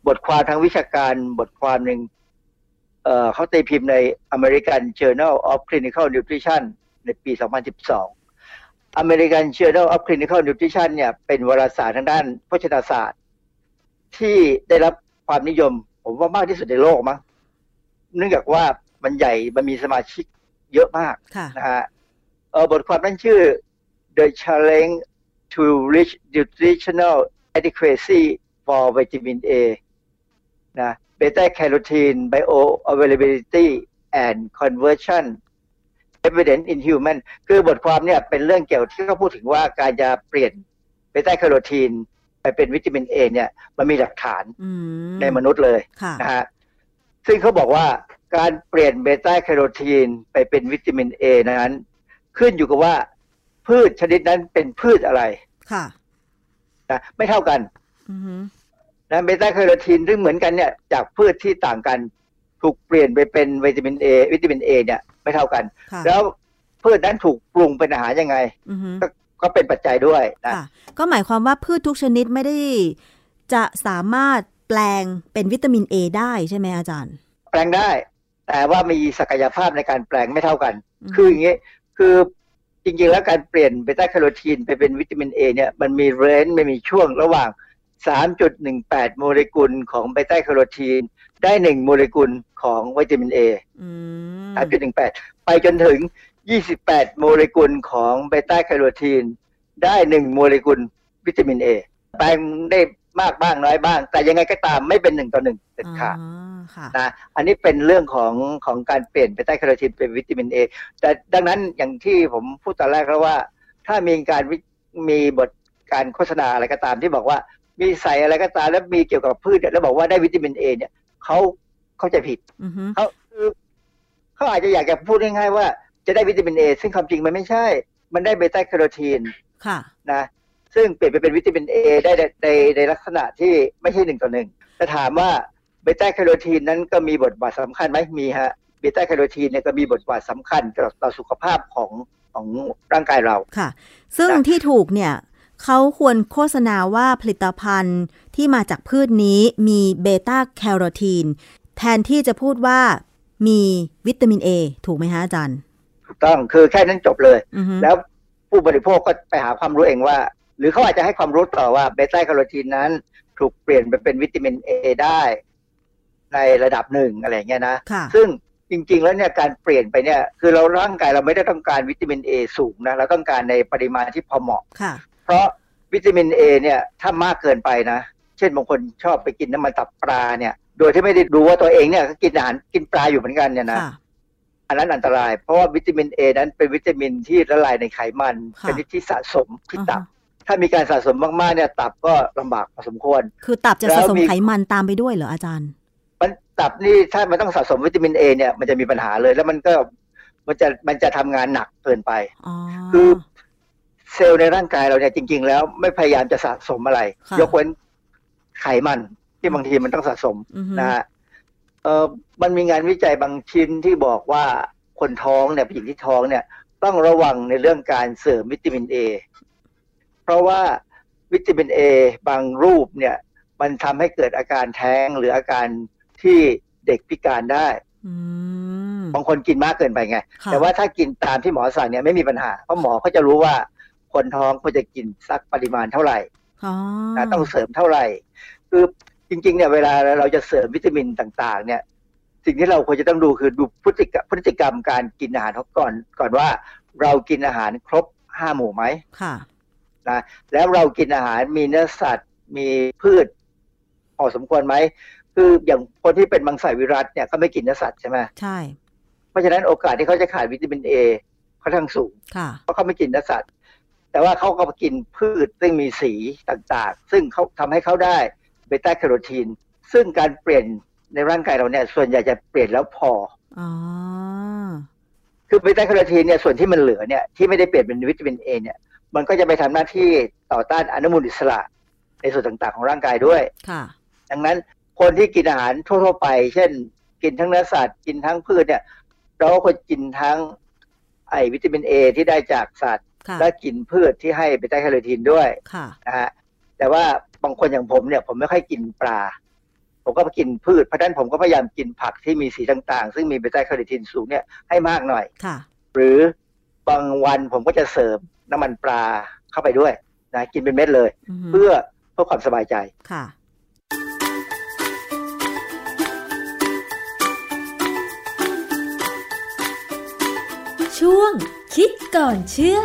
บทความทางวิชาการบทความหนึ่งเอ่อเขาตีพิมพ์ใน American Journal of Clinical Nutrition ในปี 2012 American Journal of Clinical Nutrition เนี่ยเป็นวารสารทางด้านโภชนาศาสตร์ ที่ได้รับความนิยม ผมว่ามากที่สุดในโลกมั้งเนื่องจากว่ามันใหญ่มันมีสมาชิกเยอะมากค่ะนะฮะเออบทความนั้นชื่อ The Challenge to Reach Nutritional Adequacy for Vitamin A นะ Beta Carotene Bioavailability and Conversion Evidence in Human คือบทความเนี่ยเป็นเรื่องเกี่ยวที่เขาพูดถึงว่าการจะเปลี่ยนเบต้าแคโรทีนไปเป็นวิตามินเอเนี่ยมันมีหลักฐานอืมในมนุษย์เลยค่ะนะฮะซึ่งเขาบอกว่าการเปลี่ยนเบต้าแคโรทีนไปเป็นวิตามินเอนั้น ขึ้นอยู่กับว่า พืชชนิดนั้นเป็นพืชอะไรค่ะนะไม่เท่ากันอือฮึ นะเบต้าแคโรทีนซึ่งเหมือนกันเนี่ยจากพืชที่ต่างกันถูกเปลี่ยนไปเป็นวิตามินเอวิตามินเอเนี่ยไม่เท่ากันค่ะแล้วพืชนั้นถูกปรุงเป็นอาหารยังไงอือฮึก็ก็เป็นปัจจัยด้วยนะค่ะก็หมายความว่าพืชทุกชนิดไม่ได้ จะสามารถแปลงเป็นวิตามินเอได้ใช่ไหมอาจารย์ แปลงได้ แต่ว่ามีศักยภาพในการแปลงไม่เท่ากันอืมคืออย่างนี้คือจริงๆแล้วการเปลี่ยนเบต้าแคโรทีนไปเป็นวิตามินเอเนี่ยมันมี range มันมีช่วงระหว่าง 3.18 โมเลกุลของเบต้าแคโรทีน ได้1โมเลกุลของวิตามินเออืม3.18 ไปจนถึง 28 โมเลกุลของเบต้าแคโรทีน ได้1โมเลกุลวิตามินเอแปลงได้มากบ้างน้อยบ้าง แต่ยังไงก็ตามไม่เป็นหนึ่งต่อหนึ่งเด็ดขาดอ๋อค่ะนะอันนี้เป็นเรื่องของของการเปลี่ยนเบต้าแคโรทีนเป็นวิตามินเอแต่ดังนั้นอย่างที่ผมพูดตอนแรกแล้วว่า ถ้ามีการวิมีบทการโฆษณาอะไรก็ตามที่บอกว่า มีใส่อะไรก็ตามแล้วมีเกี่ยวกับพืชเนี่ยแล้วบอกว่าได้วิตามินเอเนี่ยเขาเข้าใจผิดอือฮึเขาคือเขาอาจจะอยากจะพูดง่ายๆว่าจะได้วิตามินเอซึ่งความจริงมันไม่ใช่ มันได้เบต้าแคโรทีนค่ะนะซึ่งเปลี่ยนไปเป็นวิตามินเอได้ในในในลักษณะที่ไม่ใช่หนึ่งต่อหนึ่งแต่ถามว่าเบต้าแคโรทีนนั้นก็มีบทบาทสำคัญไหมมีฮะเบต้าแคโรทีนเนี่ยก็มีบทบาทสำคัญต่อต่อสุขภาพของของร่างกายเราค่ะ ซึ่งนะที่ถูกเนี่ย เขาควรโฆษณาว่าผลิตภัณฑ์ที่มาจากพืชนี้มีเบต้าแคโรทีน แทนที่จะพูดว่ามีวิตามินเอถูกไหมฮะอาจารย์ถูกต้องคือแค่นั้นจบเลยอือฮึแล้วผู้บริโภคก็ไปหาความรู้เองว่า หรือเขาอาจจะให้ความรู้ต่อว่าเบต้าแคโรทีนนั้นถูกเปลี่ยนไปเป็นวิตามินเอได้ ในระดับหนึ่งอะไรอย่างเงี้ยนะค่ะซึ่งจริง ๆ แล้วเนี่ยการเปลี่ยนไปเนี่ย คือเราร่างกายเราไม่ได้ต้องการวิตามินเอสูงนะ เราต้องการในปริมาณที่พอเหมาะค่ะ เพราะวิตามินเอเนี่ยถ้ามากเกินไปนะ เช่นบางคนชอบไปกินน้ำมันตับปลาเนี่ย โดยที่ไม่ได้รู้ว่าตัวเองเนี่ยก็กินอาหารกินปลาอยู่เหมือนกันเนี่ยนะค่ะอันนั้นอันตราย เพราะว่าวิตามินเอนั้นเป็นวิตามินที่ละลายในไขมันค่ะชนิดที่สะสมที่ตับอ่าฮะถ้ามีการสะสมมากๆเนี่ยตับก็ลำบากพอสมควร คือตับจะแล้วสะสมมีไขมันตามไปด้วยเหรออาจารย์ มันตับนี่ถ้ามันต้องสะสมวิตามินเอเนี่ยมันจะมีปัญหาเลยแล้วมันก็มันจะมันจะทำงานหนักเกินไปอ๋อคือ เซลล์ในร่างกายเราเนี่ยจริง ๆ แล้วไม่พยายามจะสะสมอะไรค่ะยกเว้นไขมันที่บางทีมันต้องสะสมอือฮึนะฮะเออมันมีงานวิจัยบางชิ้นที่บอกว่าคนท้องเนี่ยผู้หญิงที่ท้องเนี่ย ต้องระวังในเรื่องการเสริมวิตามินเอเพราะว่าวิตามินเอบางรูปเนี่ย มันทำให้เกิดอาการแท้งหรืออาการที่เด็กพิการได้อืมบางคนกินมากเกินไปไงค่ะแต่ว่าถ้ากินตามที่หมอสั่งเนี่ยไม่มีปัญหา เพราะหมอเขาจะรู้ว่า คนท้องควรจะกินสักปริมาณเท่าไหร่อ๋อนะต้องเสริมเท่าไหร่ คือจริงๆเนี่ยเวลาเราจะเสริมวิตามินต่างๆ เนี่ย สิ่งที่เราควรจะต้องดูคือดูพฤติกรรมพฤติกรรมการกินอาหารเขาก่อนก่อนว่าเรากินอาหารครบห้าหมู่ไหมค่ะนะแล้วเรากินอาหารมีเนื้อสัตว์มีพืชพอสมควรไหมคืออย่างคนที่เป็นมังสวิรัตเนี่ยก็ไม่กินเนื้อสัตว์ใช่ไหมใช่ เพราะฉะนั้นโอกาสที่เขาจะขาดวิตามินเอค่อนข้างสูงค่ะเพราะเขาไม่กินเนื้อสัตว์ แต่ว่าเขาก็กินพืชซึ่งมีสีต่างๆ ซึ่งเขาทำให้เขาได้เบต้าแคโรทีน ซึ่งการเปลี่ยนในร่างกายเราเนี่ย ส่วนใหญ่จะเปลี่ยนแล้วพออ๋อคือเบต้าแคโรทีนเนี่ยส่วนที่มันเหลือเนี่ยที่ไม่ได้เปลี่ยนเป็นวิตามินเอเนี่ย มันก็จะไปทำหน้าที่ต่อต้านอนุมูลอิสระ ในส่วนต่างๆ ของร่างกายด้วยค่ะ ดังนั้นคนที่กินอาหารทั่วๆไป เช่น กินทั้งเนื้อสัตว์กินทั้งพืชเนี่ย เราก็ควรกินทั้งไอวิตามินเอที่ได้จากสัตว์ค่ะ และกินพืชที่ให้เบต้าแคโรทีนด้วยค่ะนะฮะแต่ว่าบางคนอย่างผมเนี่ย ผมไม่ค่อยกินปลา ผมก็กินพืชเพราะฉะนั้นผมก็พยายามกินผักที่มีสีต่างๆ ซึ่งมีเบต้าแคโรทีนสูงเนี่ยให้มากหน่อยค่ะ หรือบางวันผมก็จะเสริมน้ำมันปลาเข้าไปด้วยนะกินเป็นเม็ดเลยอือฮึเพื่อเพื่อความสบายใจค่ะช่วงคิดก่อนเชื่อ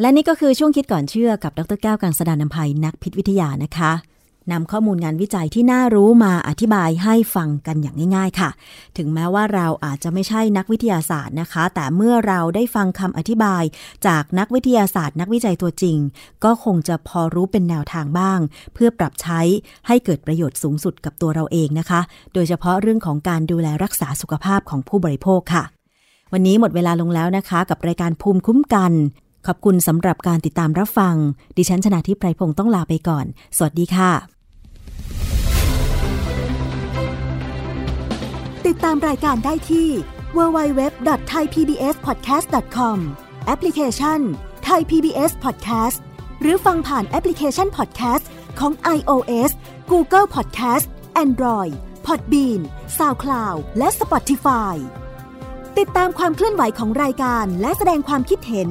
และนี่ก็คือช่วงคิดก่อนเชื่อกับดรแก้วกังสดานนภัยนักพิษวิทยานะคะนำข้อมูลงานวิจัยที่น่ารู้มาอธิบายให้ฟังกันอย่างง่าย ๆ ค่ะ ถึงแม้ว่าเราอาจจะไม่ใช่นักวิทยาศาสตร์นะคะ แต่เมื่อเราได้ฟังคำอธิบาย จากนักวิทยาศาสตร์ นักวิจัยตัวจริง ก็คงจะพอรู้เป็นแนวทางบ้าง เพื่อปรับใช้ให้เกิดประโยชน์สูงสุดกับตัวเราเองนะคะ โดยเฉพาะเรื่องของการดูแลรักษาสุขภาพของผู้บริโภคค่ะวันนี้หมดเวลาลงแล้วนะคะ กับรายการภูมิคุ้มกัน ขอบคุณสำหรับการติดตามรับฟัง ดิฉันชนะทิพไพรพงศ์ต้องลาไปก่อน สวัสดีค่ะ ติดตามรายการได้ที่ www.thaipbspodcast.com แอปพลิเคชัน Thai PBS Podcast หรือฟังผ่านแอปพลิเคชัน Podcast ของ iOS Google Podcast Android Podbean SoundCloud และ Spotify ติดตามความเคลื่อนไหวของรายการและแสดงความคิดเห็น